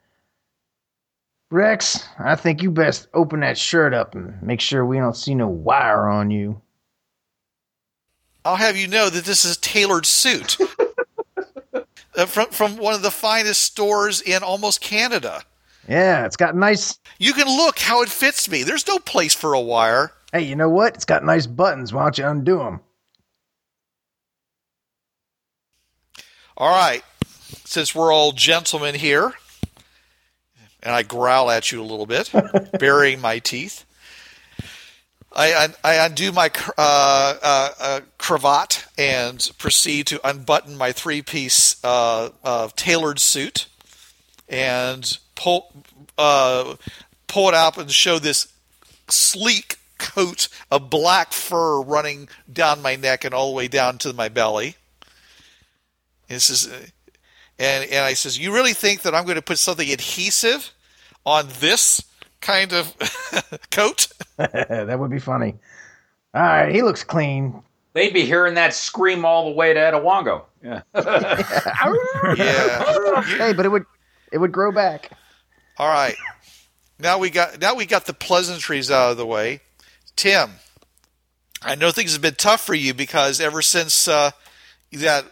Rex, I think you best open that shirt up and make sure we don't see no wire on you. I'll have you know that this is a tailored suit uh, from from one of the finest stores in almost Canada. Yeah, it's got nice. You can look how it fits me. There's no place for a wire. Hey, you know what? It's got nice buttons. Why don't you undo them? All right, since we're all gentlemen here, and I growl at you a little bit, burying my teeth. I, I, I undo my uh, uh, uh, cravat and proceed to unbutton my three piece uh, uh, tailored suit and pull, uh, pull it up and show this sleek coat of black fur running down my neck and all the way down to my belly. And this is, and and I says, "You really think that I'm going to put something adhesive on this kind of coat?" that would be funny. All right, he looks clean. They'd be hearing that scream all the way to Etawango. Yeah. Yeah. hey, but it would it would grow back. All right. Now we got now we got the pleasantries out of the way. Tim, I know things have been tough for you because ever since uh, that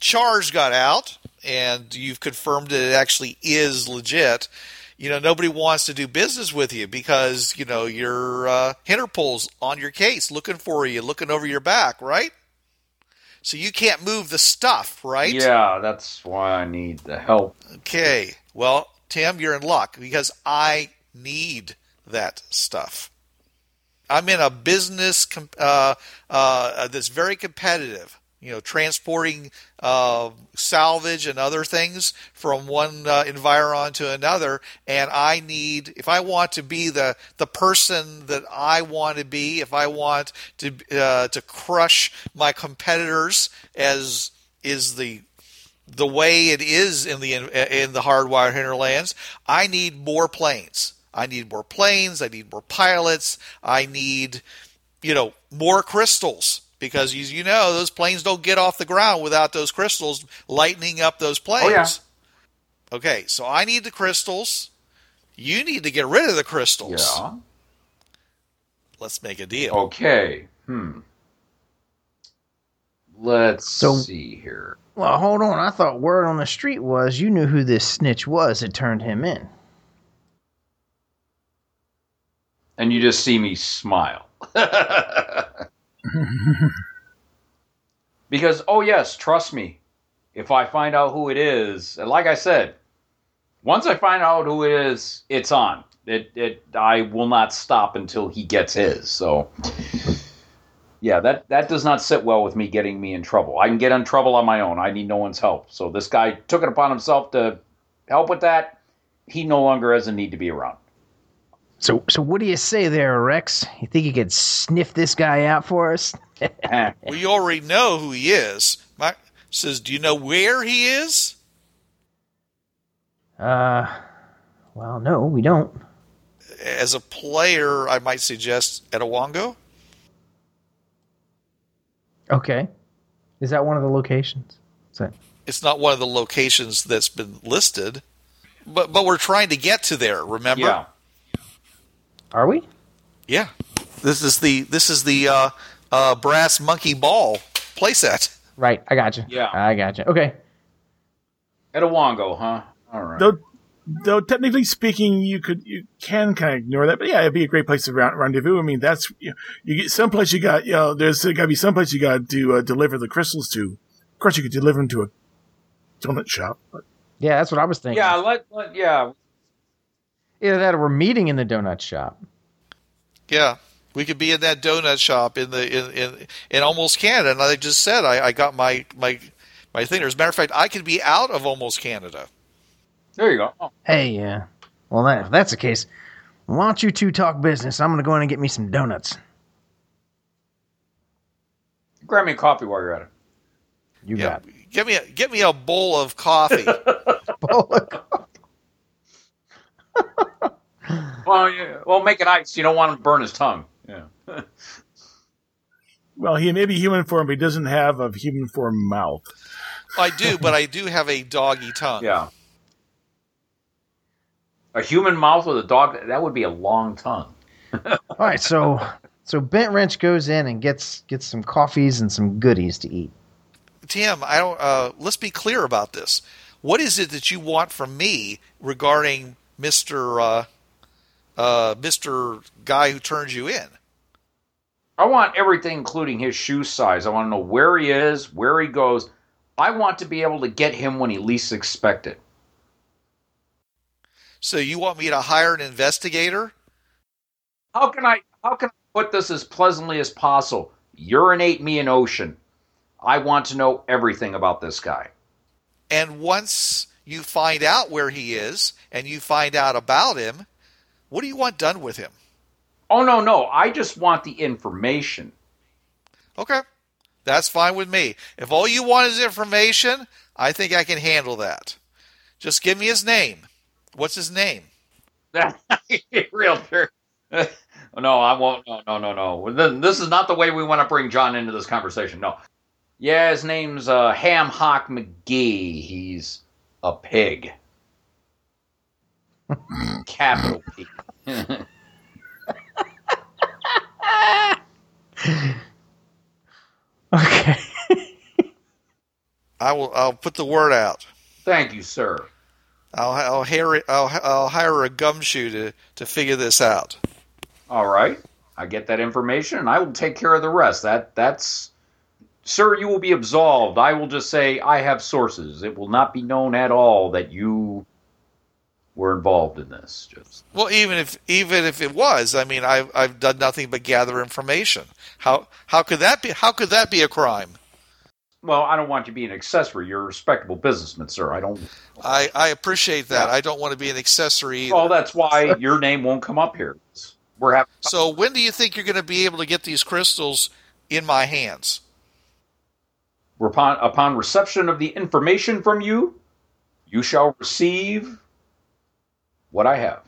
charge got out and you've confirmed that it actually is legit, you know nobody wants to do business with you because you know your uh, Hinterpol's on your case, looking for you, looking over your back, right? So you can't move the stuff, right? yeah, that's why I need the help. Okay. Well, Tim, you're in luck because I need that stuff. I'm in a business com- uh, uh, that's very competitive. You know, transporting uh, salvage and other things from one uh, environ to another, and I need if I want to be the the person that I want to be, if I want to uh, to crush my competitors, as is the the way it is in the in the hardwired hinterlands, I need more planes. I need more planes. I need more pilots. I need, you know, more crystals because as you know, those planes don't get off the ground without those crystals lightening up those planes. Oh, yeah. Okay, so I need the crystals. You need to get rid of the crystals. Yeah. Let's make a deal. Okay. Hmm. Let's So- see here. Well, hold on. I thought word on the street was you knew who this snitch was that turned him in. And you just see me smile. because, oh, yes, trust me. If I find out who it is, and like I said, once I find out who it is, it's on. It, it, I will not stop until he gets his. So, yeah, that, that does not sit well with me getting me in trouble. I can get in trouble on my own. I need no one's help. So, this guy took it upon himself to help with that. He no longer has a need to be around. So, so what do you say there, Rex? You think you could sniff this guy out for us? We already know who he is. Mike says, "Do you know where he is?" Uh, well, no, we don't. As a player, I might suggest Etowongo. Okay, is that one of the locations? So, It's not one of the locations that's been listed, but but we're trying to get to there. Remember? Yeah. Are we? Yeah. This is the this is the uh, uh, brass monkey ball playset. Right, I got you. Yeah. I got you. Okay, At a wongo, huh? All right. Don't though technically speaking, you could you can kind of ignore that. But yeah, it'd be a great place to round, rendezvous. I mean, that's you, you get someplace you got you know there's got to be someplace you got to uh, deliver the crystals to. Of course, you could deliver them to a donut shop. But. Yeah, that's what I was thinking. Yeah, let, let yeah. Either that or we're meeting in the donut shop. Yeah, we could be in that donut shop in the in in, in almost Canada. And I just said I, I got my my my thing. As a matter of fact, I could be out of almost Canada. There you go. Oh. Hey, yeah. Uh, well, that, if that's the case, why don't you two talk business? I'm going to go in and get me some donuts. Grab me a coffee while you're at it. You yeah, got it. Get me a, get me a bowl of coffee. bowl of coffee. well, yeah, well, make it ice. You don't want him to burn his tongue. Yeah. well, he may be human form, but he doesn't have a human form mouth. I do, but I do have a doggy tongue. Yeah. A human mouth with a dog, that would be a long tongue. All right, so so Bent Wrench goes in and gets gets some coffees and some goodies to eat. Tim, I don't. Uh, let's be clear about this. What is it that you want from me regarding Mister uh, uh, Mister Guy who turns you in? I want everything, including his shoe size. I want to know where he is, where he goes. I want to be able to get him when he least expects it. So you want me to hire an investigator? How can I how can I put this as pleasantly as possible? Urinate me in ocean. I want to know everything about this guy. And once you find out where he is and you find out about him, what do you want done with him? Oh no, no. I just want the information. Okay. That's fine with me. If all you want is information, I think I can handle that. Just give me his name. What's his name? Real sure. no, I won't. No, no, no, no. This is not the way we want to bring John into this conversation. No. Yeah, his name's uh, Ham Hock McGee. He's a pig. Capital P. okay. I will. I'll put the word out. Thank you, sir. I'll I'll hire I'll, I'll hire a gumshoe to to figure this out. All right, I get that information, and I will take care of the rest. That that's, sir, you will be absolved. I will just say I have sources. It will not be known at all that you were involved in this. Just well, even if even if it was, I mean, I've I've done nothing but gather information. How how could that be? How could that be a crime? Well, I don't want you to be an accessory. You're a respectable businessman, sir. I don't. I, I appreciate that. Yeah. I don't want to be an accessory. Either. Well, that's why your name won't come up here. We're having. So, when do you think you're going to be able to get these crystals in my hands? Upon upon reception of the information from you, you shall receive what I have.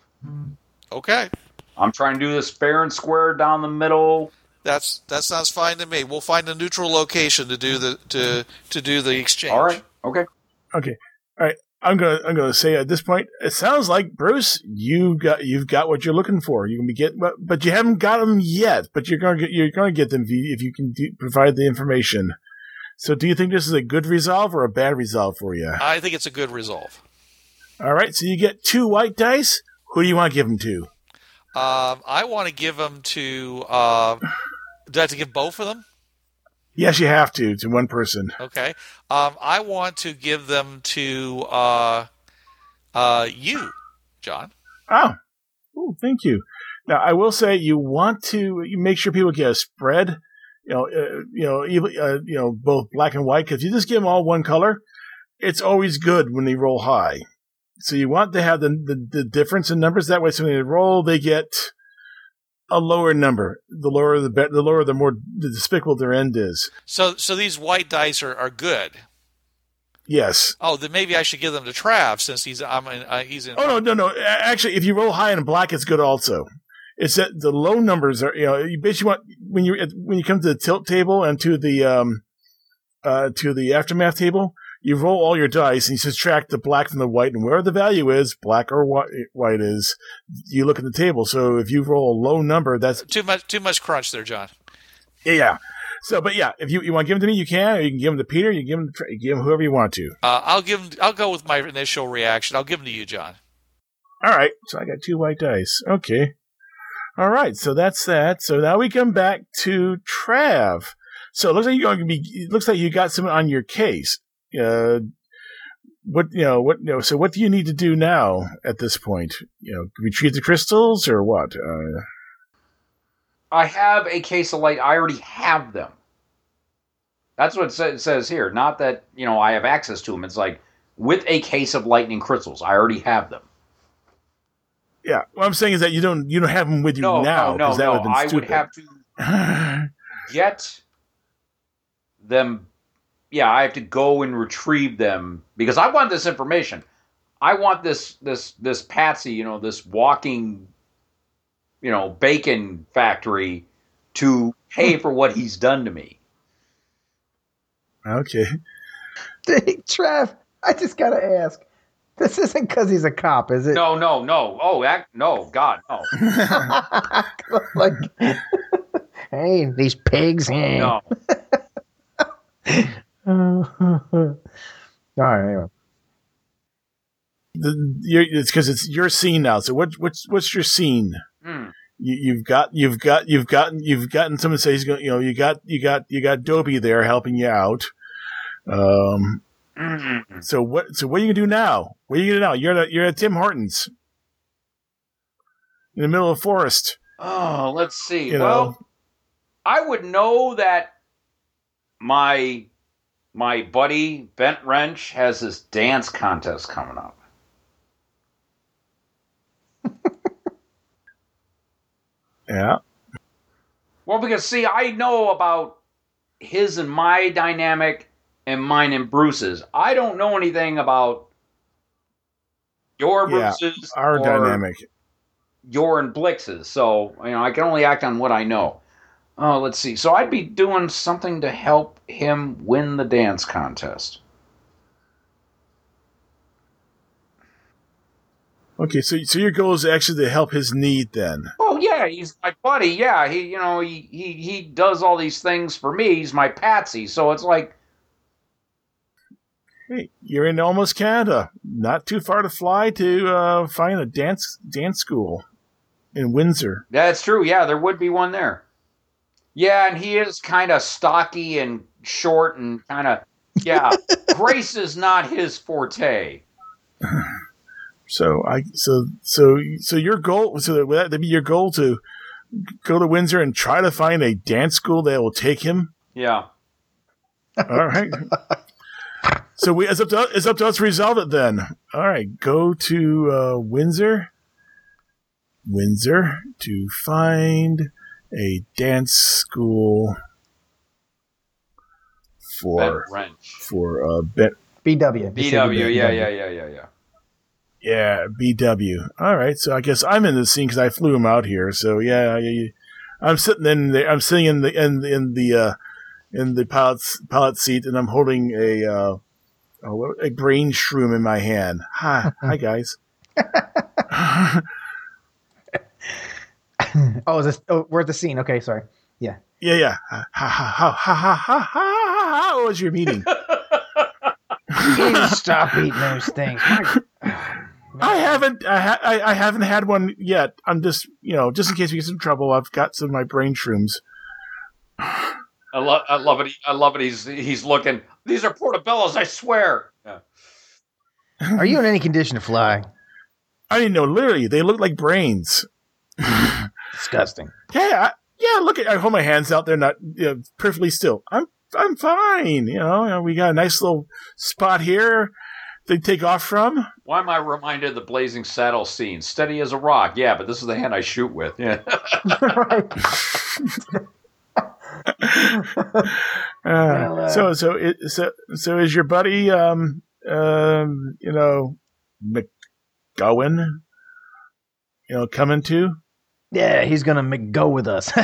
Okay. I'm trying to do this fair and square down the middle. That's that sounds fine to me. We'll find a neutral location to do the to to do the exchange. All right. Okay. Okay. All right. I'm gonna I'm gonna say at this point, it sounds like Bruce, you got you've got what you're looking for. You can be getting, but, but you haven't got them yet. But you're gonna get you're gonna get them if you, if you can do, provide the information. So, do you think this is a good resolve or a bad resolve for you? I think it's a good resolve. All right. So you get two white dice. Who do you want to give them to? Um, I want to give them to. Uh, do I have to give both of them? Yes, you have to to one person. Okay. Um, I want to give them to uh, uh, you, John. Oh, Ooh, thank you. Now, I will say you want to make sure people get a spread. You know, uh, you know, even, uh, you know, both black and white. Because if you just give them all one color, it's always good when they roll high. So you want to have the the, the difference in numbers. That way, so when they roll, they get a lower number. The lower the better, the lower the more despicable their end is. So so these white dice are, are good. Yes. Oh, then maybe I should give them to Trav since he's I'm in, uh, he's in. Oh no no no! Actually, if you roll high in black, it's good also. It's that the low numbers are you know you basically want when you when you come to the tilt table and to the um uh to the aftermath table you roll all your dice and you subtract the black from the white, and where the value is, black or white, white is, you look at the table. So if you roll a low number, that's too much. Too much crunch there, John. Yeah. So, but yeah, if you, you want to give them to me, you can. Or you can give them to Peter. You can give them, to, you give them whoever you want to. Uh, I'll give them. I'll go with my initial reaction. I'll give them to you, John. All right, so I got two white dice. Okay. All right, so that's that. So now we come back to Trav. So it looks like you're going to be. Looks like you got something on your case. Uh, what you know? What you know? So what do you need to do now at this point? You know, retrieve the crystals or what? Uh, I have a case of light. I already have them. That's what it says here. Not that you know I have access to them. It's like with a case of lightning crystals. I already have them. Yeah, what I'm saying is that you don't you don't have them with you no, now. No, no, that no. Would been I would have to get them. Yeah, I have to go and retrieve them because I want this information. I want this this this Patsy, you know, this walking, you know, bacon factory to pay for what he's done to me. Okay. Hey, Trev, I just gotta ask. This isn't because he's a cop, is it? No, no, no. Oh, that, no, God, no, like, hey, these pigs. eh. no. All right, anyway. The, you're, it's because it's your scene now. So what what's what's your scene? Hmm. You, you've got you've got you've gotten you've gotten someone to say he's going. You know you got you got you got Dobie there helping you out. Um. Mm. So what? So what are you gonna do now? What are you gonna do now? You're at you're at Tim Hortons in the middle of the forest. Oh, let's see. You well, know. I would know that my my buddy Bent Wrench has this dance contest coming up. Yeah. Well, because see, I know about his and my dynamic and mine and Bruce's. I don't know anything about your Yeah, Bruce's Our or dynamic. your and Blix's. So, you know, I can only act on what I know. Oh, let's see. So I'd be doing something to help him win the dance contest. Okay. So so your goal is actually to help his need then. Oh yeah, he's my buddy. Yeah, he you know he he he does all these things for me. He's my patsy. So it's like Hey, you're in almost Canada. Not too far to fly to uh, find a dance dance school in Windsor. that's true. Yeah, there would be one there. Yeah, and he is kind of stocky and short and kind of yeah. Grace is not his forte. So I so so so your goal so that would that be your goal to go to Windsor and try to find a dance school that will take him. Yeah. All right. so we it's up to it's up to us to resolve it then. All right, go to uh, Windsor, Windsor to find a dance school for wrench. for uh bet BW. BW. Yeah, yeah, yeah, yeah, yeah. yeah BW. All right, so I guess I'm in the scene because I flew him out here. So yeah, yeah, yeah. I'm sitting in the I'm sitting in the in in the uh, in the pilot's pilot seat, and I'm holding a uh, Oh, a, a brain shroom in my hand. Hi, hi guys. Oh, is this? Oh, we're at the scene. Okay, sorry. Yeah. Yeah, yeah. Ha ha ha ha ha ha ha. How was your meeting? You stop eating those things. My- I haven't I, ha- I I haven't had one yet. I'm just you know just in case we get some trouble. I've got some of my brain shrooms. I love, I love it. I love it. He's he's looking. These are portobellos. I swear. Yeah. Are you in any condition to fly? I didn't know. Literally, they look like brains. Disgusting. Yeah, I, yeah. Look at I hold my hands out. They're not you know, perfectly still. I'm I'm fine. You know, you know, we got a nice little spot here. They take off from. Why am I reminded of the Blazing Saddle scene? Steady as a rock. Yeah, but this is the hand I shoot with. Yeah. right. Uh, Well, uh, so so it, so so is your buddy um um you know McGowan you know coming too? Yeah, he's gonna make go with us.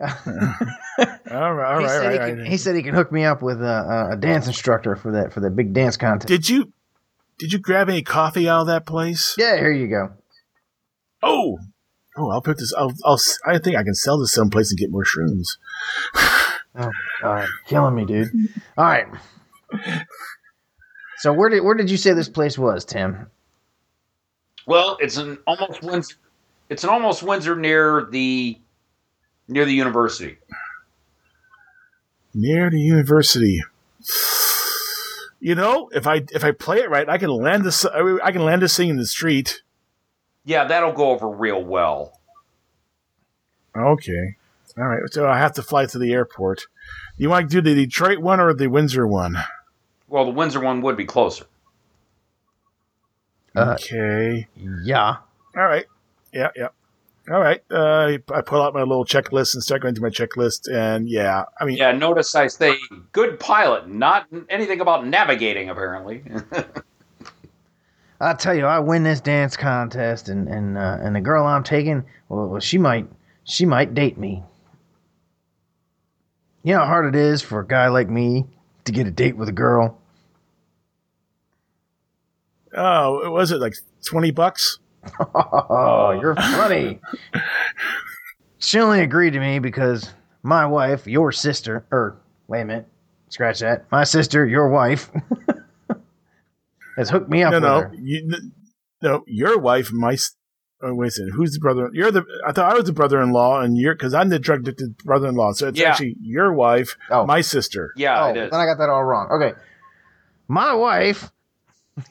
All right, all he, right, said all he, right. can, he said he can hook me up with a, a dance instructor for that for that big dance contest. Did you did you grab any coffee out of that place? yeah, here you go. Oh, oh, I'll put this. I'll, I'll I think I can sell this someplace and get more shrooms. Oh, God, killing me, dude. All right. So where did where did you say this place was, Tim? Well, it's an almost Windsor. It's an almost Windsor near the near the university. Near the university. You know, if I if I play it right, I can land this. I can land this thing in the street. Yeah, that'll go over real well. Okay, all right. So I have to fly to the airport. You want to do the Detroit one or the Windsor one? Well, the Windsor one would be closer. Uh, okay. Yeah. All right. Yeah. Yeah. All right. Uh, I pull out my little checklist and start going through my checklist, and yeah, I mean, Yeah, notice I say good pilot, not anything about navigating, apparently. I tell you, I win this dance contest, and and uh, and the girl I'm taking, well, well, she might she might date me. You know how hard it is for a guy like me to get a date with a girl. oh, it was it like twenty bucks? Oh, you're funny. she only agreed to me because my wife, your sister, or wait a minute, scratch that. My sister, your wife, has hooked me up no, with no, her. you, no. Your wife, my. Oh, wait a second. Who's the brother? You're the. I thought I was the brother-in-law, and you're because I'm the drug addicted brother-in-law. So it's Yeah. actually your wife, Oh. my sister. yeah, oh, it is. then I got that all wrong. Okay, my wife,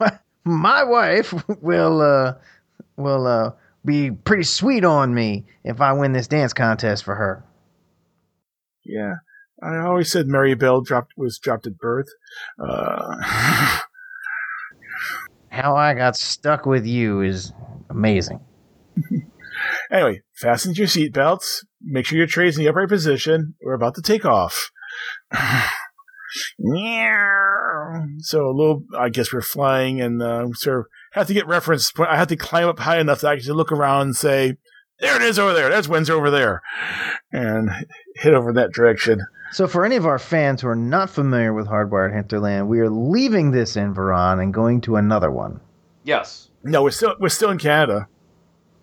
my, my wife will uh, will uh, be pretty sweet on me if I win this dance contest for her. Yeah, I always said Mary Bell dropped was dropped at birth. Uh, How I got stuck with you is amazing. anyway, fasten your seatbelts. Make sure your tray's in the upright position. We're about to take off. so a little, I guess we're flying, and uh, sort of have to get reference. point. I have to climb up high enough to actually look around and say, "There it is over there. That's Windsor over there," and hit over that direction. So, for any of our fans who are not familiar with Hardwired Hinterland, we are leaving this environ and going to another one. Yes. No, we're still we're still in Canada.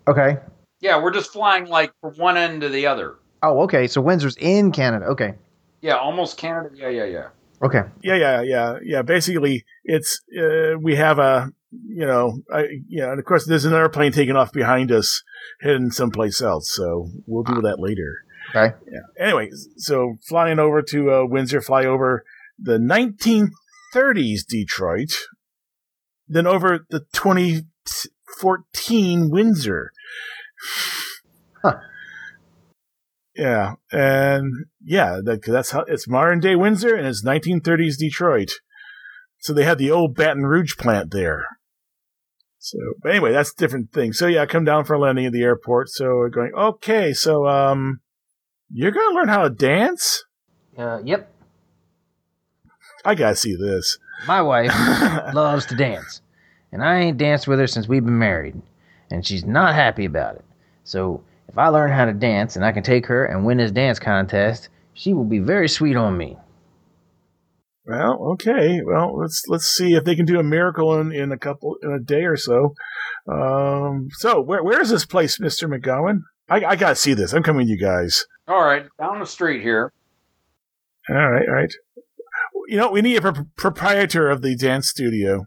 Okay. Yeah, we're just flying like from one end to the other. Oh, okay. So Windsor's in Canada. Okay. Yeah, almost Canada. Yeah, yeah, yeah. Okay. Yeah, yeah, yeah, yeah. Basically, it's uh, we have a you know, I, yeah, and of course there's an airplane taking off behind us, heading someplace else. So we'll do that later. Okay. Yeah. Anyway, so flying over to uh, Windsor, fly over the 1930s Detroit, then over the 2014 Windsor. Huh. Yeah, and yeah, that, 'cause that's how it's modern day Windsor and it's 1930s Detroit. So they had the old Baton Rouge plant there. So, but anyway, that's a different thing. So yeah, I come down for landing at the airport. So we're going, okay, so um, you're gonna learn how to dance? Uh, yep. I gotta see this. My wife loves to dance, and I ain't danced with her since we've been married, and she's not happy about it. So if I learn how to dance and I can take her and win this dance contest, she will be very sweet on me. Well, okay. Well, let's let's see if they can do a miracle in, in a couple in a day or so. Um, so where where is this place, Mister McGowan? I, I gotta see this. I'm coming, you guys. All right, down the street here. All right, all right. You know, we need a pro- proprietor of the dance studio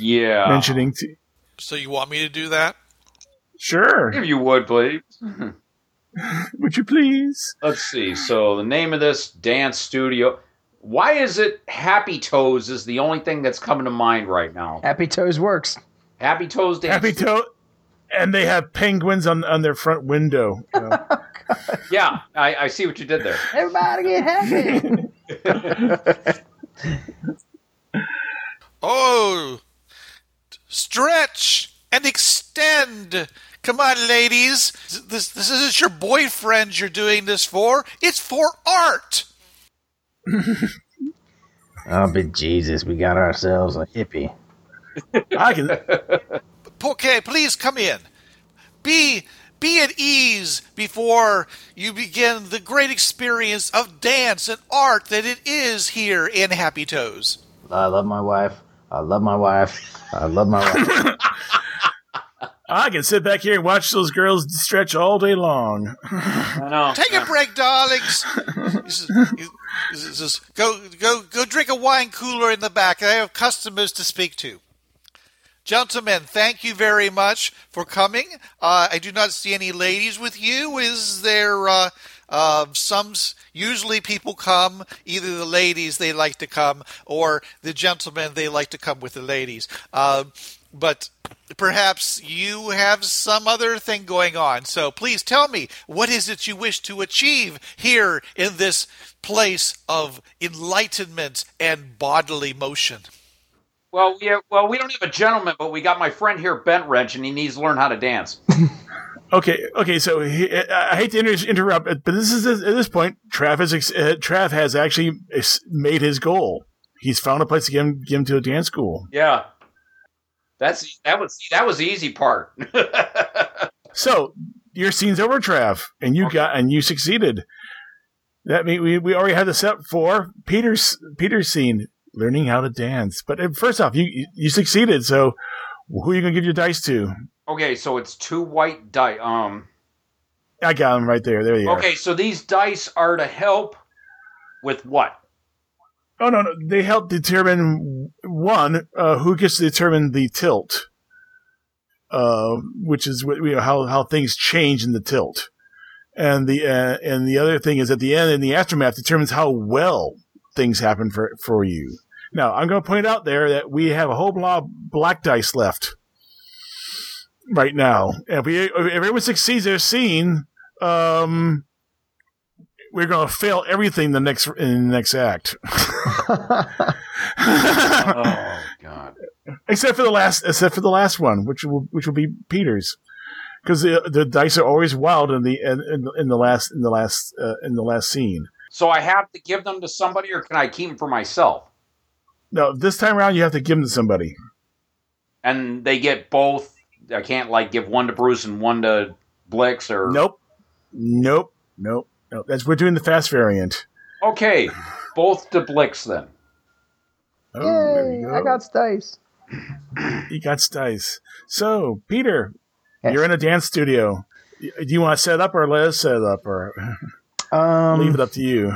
Yeah. mentioning. To, So you want me to do that? sure. If you would, please. Would you please? Let's see. So the name of this dance studio. Why is it Happy Toes is the only thing that's coming to mind right now? Happy Toes works. Happy Toes dance. Happy toe. And they have penguins on on their front window. you know. Oh, yeah, I, I see what you did there. Everybody get happy. Oh, stretch and extend. Come on, ladies. This this isn't your boyfriend you're doing this for. It's for art. oh, but Jesus, we got ourselves a hippie. I can. Okay, please come in. Be be at ease before you begin the great experience of dance and art that it is here in Happy Toes. I love my wife. I love my wife. I love my wife. I can sit back here and watch those girls stretch all day long. I know. Take a break, darlings. He says- he- he go, go, go drink a wine cooler in the back. I have customers to speak to. Gentlemen, thank you very much for coming. Uh, I do not see any ladies with you. Is there uh, uh, some? Usually, people come. Either the ladies they like to come, or the gentlemen they like to come with the ladies. Uh, but perhaps you have some other thing going on. So please tell me what is it you wish to achieve here in this place of enlightenment and bodily motion. Well, yeah. Well, we don't have a gentleman, but we got my friend here, Bent Wrench, and he needs to learn how to dance. Okay, okay. So he, I hate to inter- interrupt, but this is at this point, Trav has uh, Trav has actually made his goal. He's found a place to get him, get him to a dance school. Yeah. That's that was that was the easy part. So your scene's over, Trav, and you got and you succeeded. That mean we, we already had the set for Peter's Peter's scene, learning how to dance. But uh, first off, you you succeeded. So who are you gonna give your dice to? okay, so it's two white die. Um. I got them right there. There you are. Okay, so these dice are to help with what? Oh no, no, they help determine one uh, who gets to determine the tilt, uh, which is what- you know how how things change in the tilt, and the uh, and the other thing is at the end in the aftermath determines how well things happen for for you. Now I'm going to point out there that we have a whole lot of black dice left right now, and if we if everyone succeeds their scene, um, we're going to fail everything the next in the next act. Oh God. except for the last, except for the last one, which will which will be Peter's, because the the dice are always wild in the in, in, in the last in the last uh, in the last scene. So I have to give them to somebody, or can I keep them for myself? No, this time around you have to give them to somebody. And they get both. I can't like give one to Bruce and one to Blix, or Nope, nope, nope, nope. That's we're doing the fast variant. Okay, both to Blix then. Oh, Yay, you go. I got dice. you got dice. So Peter, Yes. you're in a dance studio. Do you want to set up or let us set it up or Um, leave it up to you?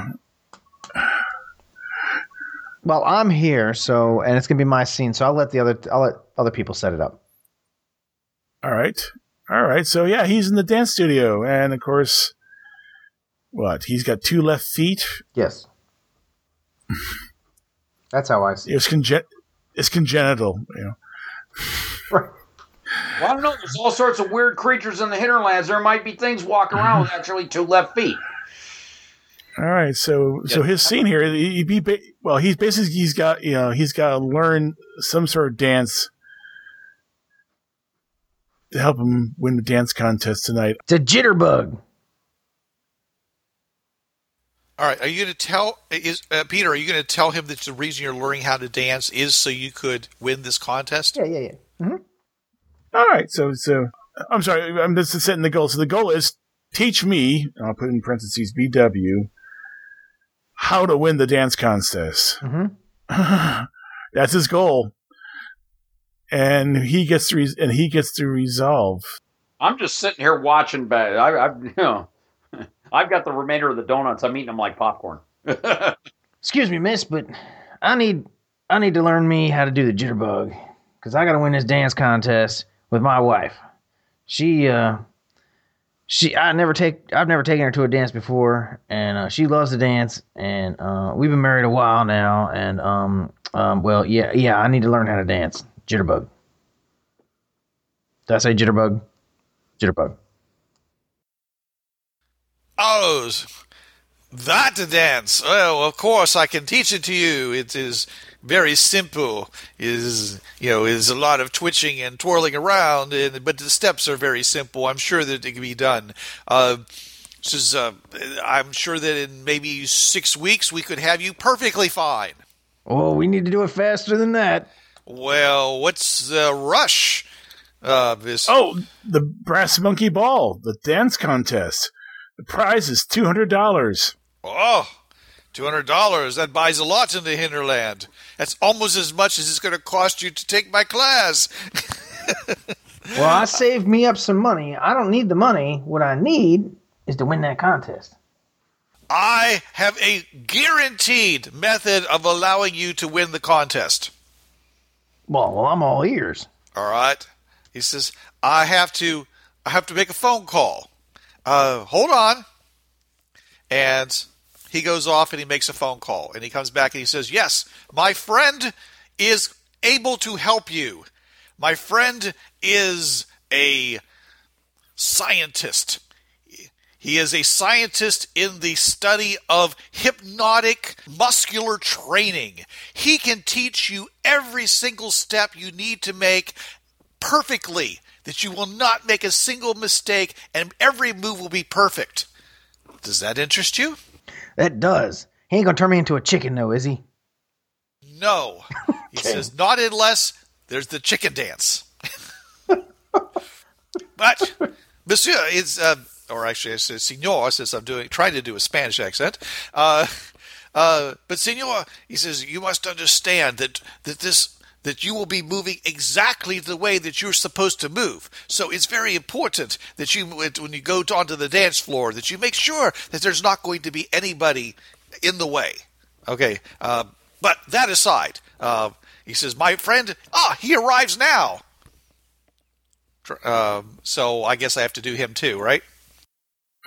Well, I'm here, so and it's gonna be my scene, so I'll let the other I'll let other people set it up. All right. All right. So yeah, he's in the dance studio, and of course, what? He's got two left feet. Yes. That's how I see it. It's congen- It's congenital. You know. Well, I don't know. There's all sorts of weird creatures in the hinterlands. There might be things walking around with actually two left feet. All right. So so his scene here, he, he be ba- well. He's basically he's got you know he's got to learn some sort of dance to help him win the dance contest tonight. It's a jitterbug. All right, are you going to tell is uh, Peter? Are you going to tell him that the reason you're learning how to dance is so you could win this contest? Yeah, yeah, yeah. All right. So so I'm sorry. I'm just setting the goal. So the goal is teach me. I'll put in parentheses BW how to win the dance contest. Mm-hmm. That's his goal, and he gets to re- and he gets to resolve. I'm just sitting here watching. Bad. I, I, you know, I've got the remainder of the donuts. I'm eating them like popcorn. Excuse me, miss, but I need I need to learn me how to do the jitterbug because I got to win this dance contest with my wife. She uh she I never take I've never taken her to a dance before, and uh, she loves to dance, and uh, we've been married a while now, and um um well yeah yeah I need to learn how to dance jitterbug. Did I say jitterbug? Jitterbug. Oh, that dance. Well, of course I can teach it to you. It is very simple. Is you know is a lot of twitching and twirling around, and but the steps are very simple. I'm sure that it can be done. Uh, this is, uh, I'm sure that in maybe six weeks we could have you perfectly fine. Oh, we need to do it faster than that. Well, what's the rush? Uh, this, Oh, the brass monkey ball, the dance contest. The prize is two hundred dollars. oh Oh, two hundred dollars. That buys a lot in the hinterland. That's almost as much as it's going to cost you to take my class. Well, I saved me up some money. I don't need the money. What I need is to win that contest. I have a guaranteed method of allowing you to win the contest. Well, well, I'm all ears. All right. He says, I have to I have to make a phone call. Uh, hold on. And he goes off and he makes a phone call and he comes back and he says, Yes, my friend is able to help you. My friend is a scientist. He is a scientist in the study of hypnotic muscular training. He can teach you every single step you need to make perfectly, that you will not make a single mistake and every move will be perfect. Does that interest you? That does. He ain't gonna turn me into a chicken, though, is he? No. He says, not unless there's the chicken dance. but, monsieur, it's, uh, or actually, I say senor, since I'm doing trying to do a Spanish accent. Uh, uh, but senor, he says, you must understand that, that this that you will be moving exactly the way that you're supposed to move. So it's very important that you, when you go onto the dance floor, that you make sure that there's not going to be anybody in the way. Okay, uh, but that aside, uh, he says, "My friend, ah, he arrives now." Um, so I guess I have to do him too, right?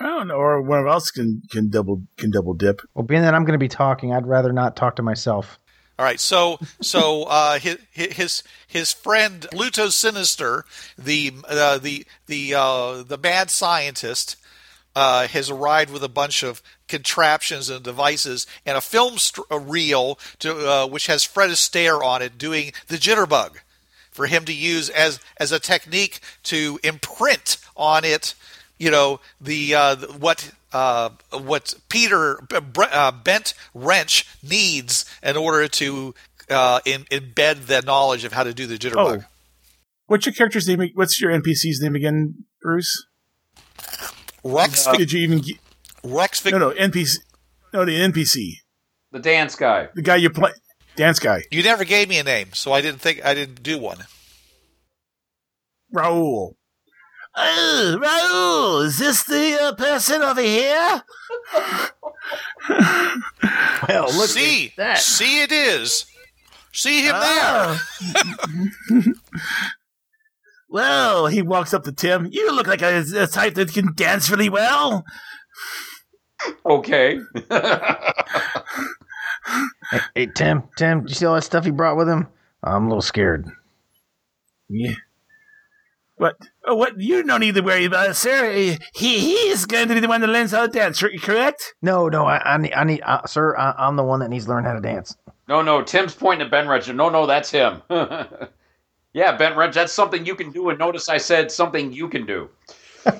I don't know, or one else can can double can double dip. Well, being that I'm gonna be talking, I'd rather not talk to myself. All right, so so uh, his his his friend Pluto Sinister, the uh, the the uh, the mad scientist, uh, has arrived with a bunch of contraptions and devices and a film st- a reel to uh, which has Fred Astaire on it doing the jitterbug for him to use as as a technique to imprint on it, you know, the uh, what uh, what Peter uh, Bent Wrench needs in order to uh, in, embed the knowledge of how to do the jitterbug. Oh. What's your character's name? What's your NPC's name again, Bruce? Rex, Did you even? Get, Rex, Vic- no, no, NPC. No, the NPC, The dance guy. the guy you play, dance guy, you never gave me a name, so I didn't think I didn't do one. Raul. Oh, Raul, is this the uh, person over here? Well, look see, at that. see, it is. See him Oh. Well, he walks up to Tim. You look like a, a type that can dance really well. Okay. Hey, Tim, Tim, did you see all that stuff he brought with him? I'm a little scared. Yeah. What? Oh, what? You don't need to worry about it, sir. He he's going to be the one that learns how to dance, correct? No, no, I, I need, I need, uh, sir, I, I'm the one that needs to learn how to dance. no, no. Tim's pointing at Ben Wrench. No, no, that's him. yeah, Ben Wrench, that's something you can do. And notice I said something you can do.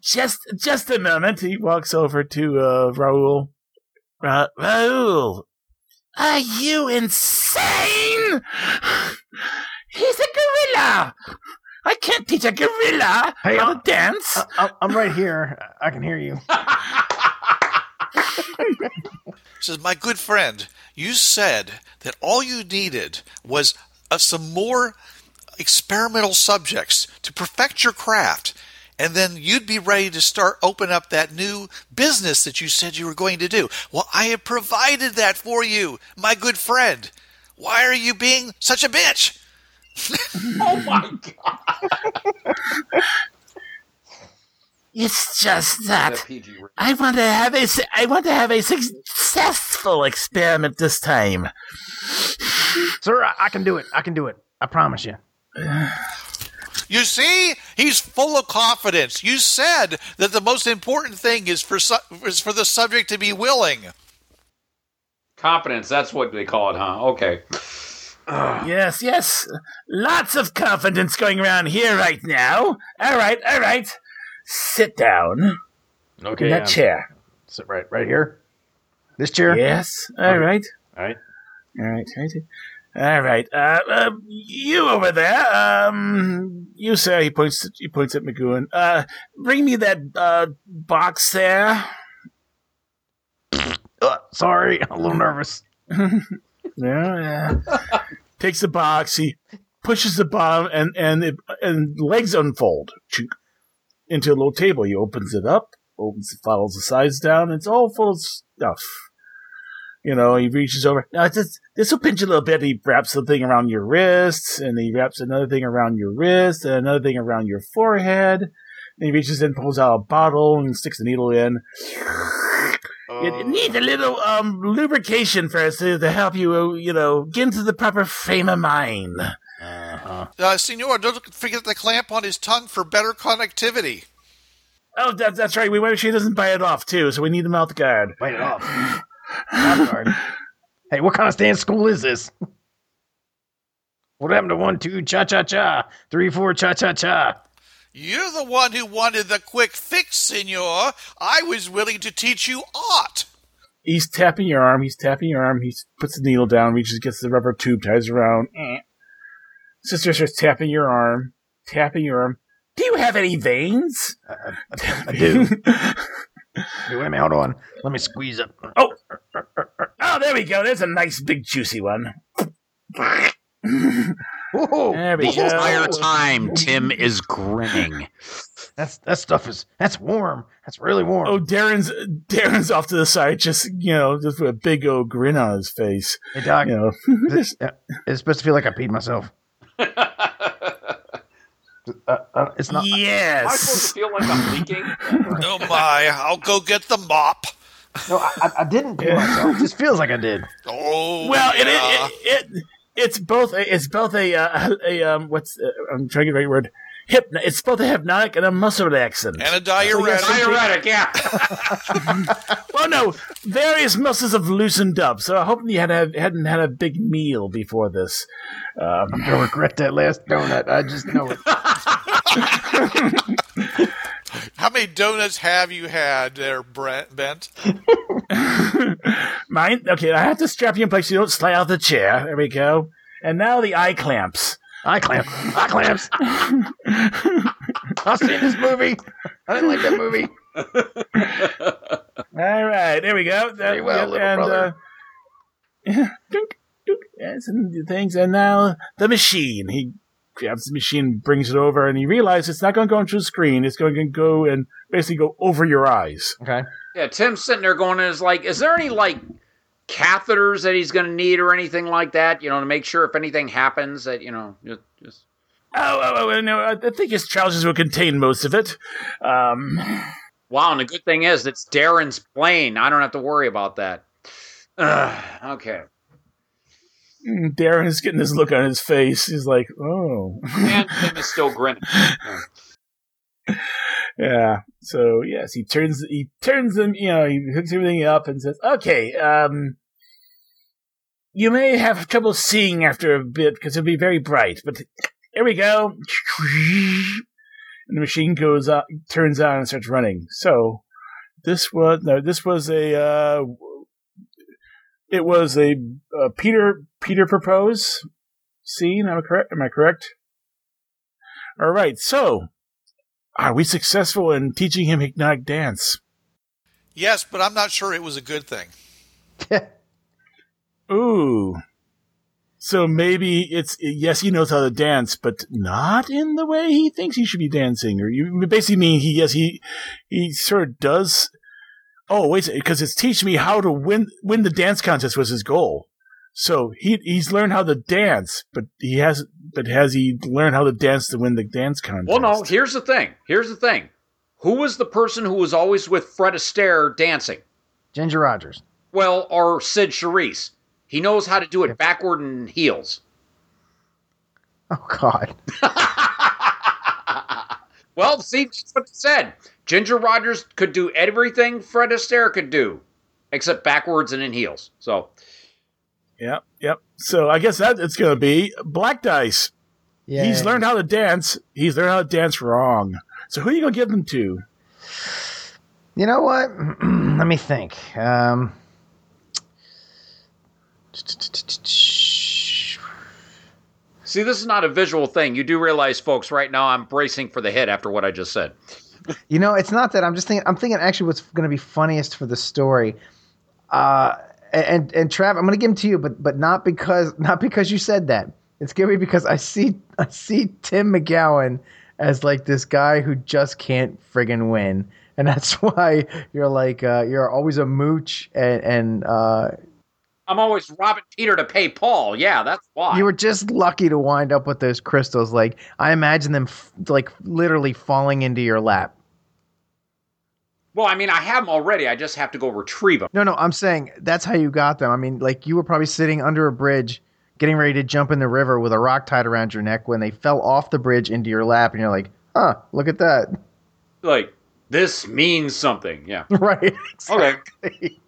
Just, just a moment. He walks over to uh, Raul. Ra- Raul, are you insane? He's a gorilla. I can't teach a gorilla Hey, how uh, to dance. I, I'm right here. I can hear you. there. Says my good friend, you said that all you needed was uh, some more experimental subjects to perfect your craft. And then you'd be ready to start open up that new business that you said you were going to do. Well, I have provided that for you, my good friend. Why are you being such a bitch? Oh my god. It's just That that PG rating. I want to have a su- I want to have a successful experiment this time. Sir, I, I can do it. I can do it. I promise you. You see, he's full of confidence. You said that the most important thing is for su- is for the subject to be willing. Confidence, that's what they call it, huh? Okay. Yes, yes. Lots of confidence going around here right now. All right, all right. Sit down Okay. in that chair. Sit right, right here. This chair. Yes. All right. All right. All right. All right. All right. Uh, uh, you over there. Um, you sir. He points. He points at McGowan. Uh, bring me that uh box there. Uh, sorry, I'm a little nervous. Yeah. Takes the box. He pushes the bottom, and and it, and legs unfold into a little table. He opens it up, opens, follows the sides down. It's all full of stuff. You know, he reaches over. Now, this this will pinch a little bit. He wraps something around your wrists, and he wraps another thing around your wrist, and another thing around your forehead. And he reaches in, pulls out a bottle, and sticks the needle in. It, it needs a little um, lubrication first to, to help you, uh, you know, get into the proper frame of mind. Uh, Senor, don't forget the clamp on his tongue for better connectivity. Oh, that, that's right. We want to make sure he doesn't bite it off too, so we need the mouth guard. Bite it off. Mouth guard. hey, what kind of stand school is this? What happened to one, two, cha cha cha, three, four, cha cha cha? You're the one who wanted the quick fix, Senor. I was willing to teach you art. He's tapping your arm. He's tapping your arm. He puts the needle down, reaches, gets the rubber tube, ties around. Eh. Sister starts tapping your arm, tapping your arm. Do you have any veins? I do. Hey, wait a minute, hold on. Let me squeeze it. Oh, oh, there we go. There's a nice big juicy one. Whoa, There we The go. entire time, Tim is grinning. that's that stuff is that's warm. That's really warm. Oh, Darren's Darren's off to the side, just you know, just with a big old grin on his face. hey doc, You know, this, uh, it's supposed to feel like I peed myself. Uh, uh, it's not. Am I supposed to feel like I'm leaking? Oh my, I'll go get the mop. No, I, I- I didn't pee myself. It just feels like I did. Oh, Well, it, yeah. it, it, it it's both a, it's both a uh, a um what's uh, I'm trying to get the right word. Hypno- it's both a hypnotic and a muscle relaxant. and a diuretic. Diuretic, yeah. well, no, various muscles have loosened up. So I hope you had a, hadn't had a big meal before this. Um, I'm gonna regret that last donut. I just know it. How many donuts have you had there, Brent, Bent? Mine? Okay, I have to strap you in place so you don't slide out of the chair. There we go. And now the eye clamps. Eye clamp. Eye clamps. I've seen this movie. I didn't like that movie. All right, there we go. Very well, little and, brother. Uh, dunk, dunk, and some things. And now the machine. He grabs the machine, brings it over, and he realizes it's not going to go into the screen. It's going to go and basically go over your eyes. Okay. Yeah, Tim's sitting there going, is like, is there any like catheters that he's going to need or anything like that? You know, to make sure if anything happens that you know, just, just Oh, oh, oh no, I I think his trousers will contain most of it. Um, wow. And the good thing is, it's Darren's plane. I don't have to worry about that. Ugh, okay. Darren is getting this look on his face. He's like, oh. And Tim is still grinning. Yeah. So yes, he turns he turns them. You know, he hooks everything up and says, "Okay, um, you may have trouble seeing after a bit because it'll be very bright, but here we go." And the machine goes up, turns on, and starts running. So this was no, this was a. Uh, it was a uh, Peter Peter propose scene. Am I correct? Am I correct? All right. So are we successful in teaching him hypnotic dance? Yes, but I'm not sure it was a good thing. Ooh. So maybe it's yes, he knows how to dance, but not in the way he thinks he should be dancing. Or you basically mean he yes he he sort of does. Oh wait, because it's teaching me how to win win the dance contest was his goal. So he he's learned how to dance, but he has but has he learned how to dance to win the dance contest? Well, no. Here's the thing. Here's the thing. Who was the person who was always with Fred Astaire dancing? Ginger Rogers. Well, or Cyd Charisse. He knows how to do it backward and heels. Oh God. well, see, that's what it said. Ginger Rogers could do everything Fred Astaire could do, except backwards and in heels. So, Yep, yep. So I guess that it's going to be Black Dice. Yeah. He's learned how to dance. He's learned how to dance wrong. So who are you going to give them to? You know what? Let me think. Um, see, this is not a visual thing. You do realize, folks, right now I'm bracing for the hit after what I just said. you know, it's not that I'm just thinking. I'm thinking actually what's going to be funniest for the story. Uh, and and Trav, I'm going to give him to you, but but not because not because you said that. It's scary because I see I see Tim McGowan as like this guy who just can't friggin' win, and that's why you're like uh, you're always a mooch and and uh, I'm always robbing Peter to pay Paul. Yeah, that's why. you were just lucky to wind up with those crystals. Like I imagine them f- like literally falling into your lap. Well, I mean, I have them already. I just have to go retrieve them. No, no, I'm saying that's how you got them. I mean, like you were probably sitting under a bridge, getting ready to jump in the river with a rock tied around your neck when they fell off the bridge into your lap, and you're like, "Huh, look at that!" Like this means something. Yeah. right? Okay.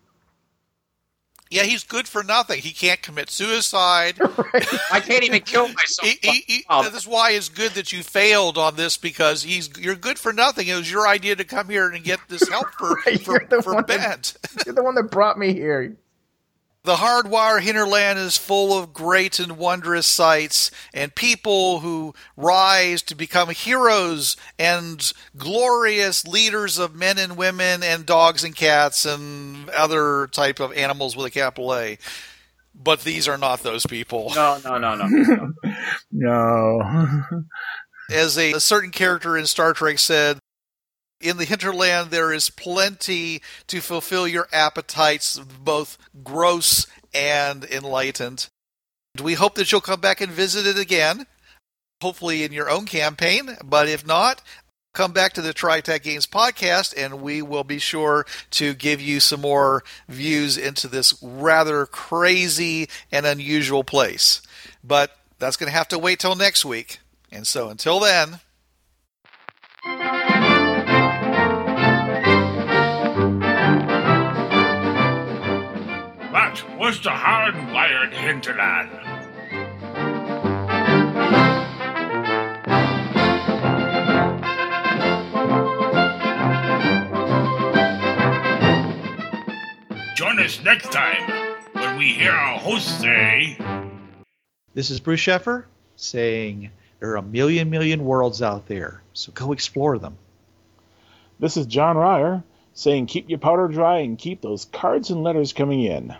Yeah, he's good for nothing. He can't commit suicide. I can't even kill myself. He- he- he- Oh, this is why it's good that you failed on this because he's you're good for nothing. It was your idea to come here and get this help for Right, for, for one that- You're the one that brought me here. The hardwire hinterland is full of great and wondrous sights and people who rise to become heroes and glorious leaders of men and women and dogs and cats and other type of animals with a capital A. But these are not those people. no, no, no, no. no. No. as a, a certain character in Star Trek said, in the hinterland there is plenty to fulfill your appetites, both gross and enlightened. We hope that you'll come back and visit it again, hopefully in your own campaign, but if not, come back to the Tri-Tac Games podcast and we will be sure to give you some more views into this rather crazy and unusual place. But that's going to have to wait till next week. And so until then, hardwired hinterland. Join us next time when we hear our host say. This is Bruce Sheffer saying there are a million, million worlds out there, so go explore them. This is John Ryer saying keep your powder dry and keep those cards and letters coming in.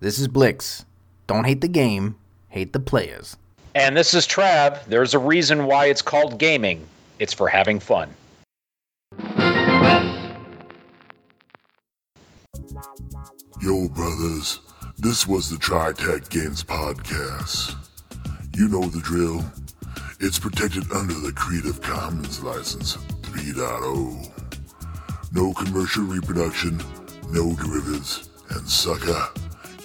This is Blix. Don't hate the game, hate the players. And this is Trav. There's a reason why it's called gaming. It's for having fun. Yo, brothers, this was the Tri-Tac Games Podcast. You know the drill. It's protected under the Creative Commons License 3.0. No commercial reproduction, no derivatives, and sucker,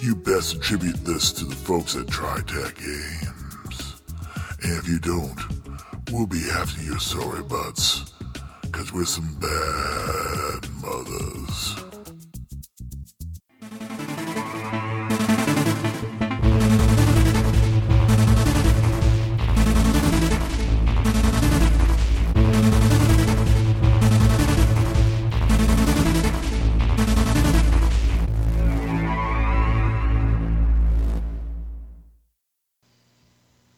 you best attribute this to the folks at Tri-Tac Games. And if you don't, we'll be after your sorry butts, cause we're some bad mothers.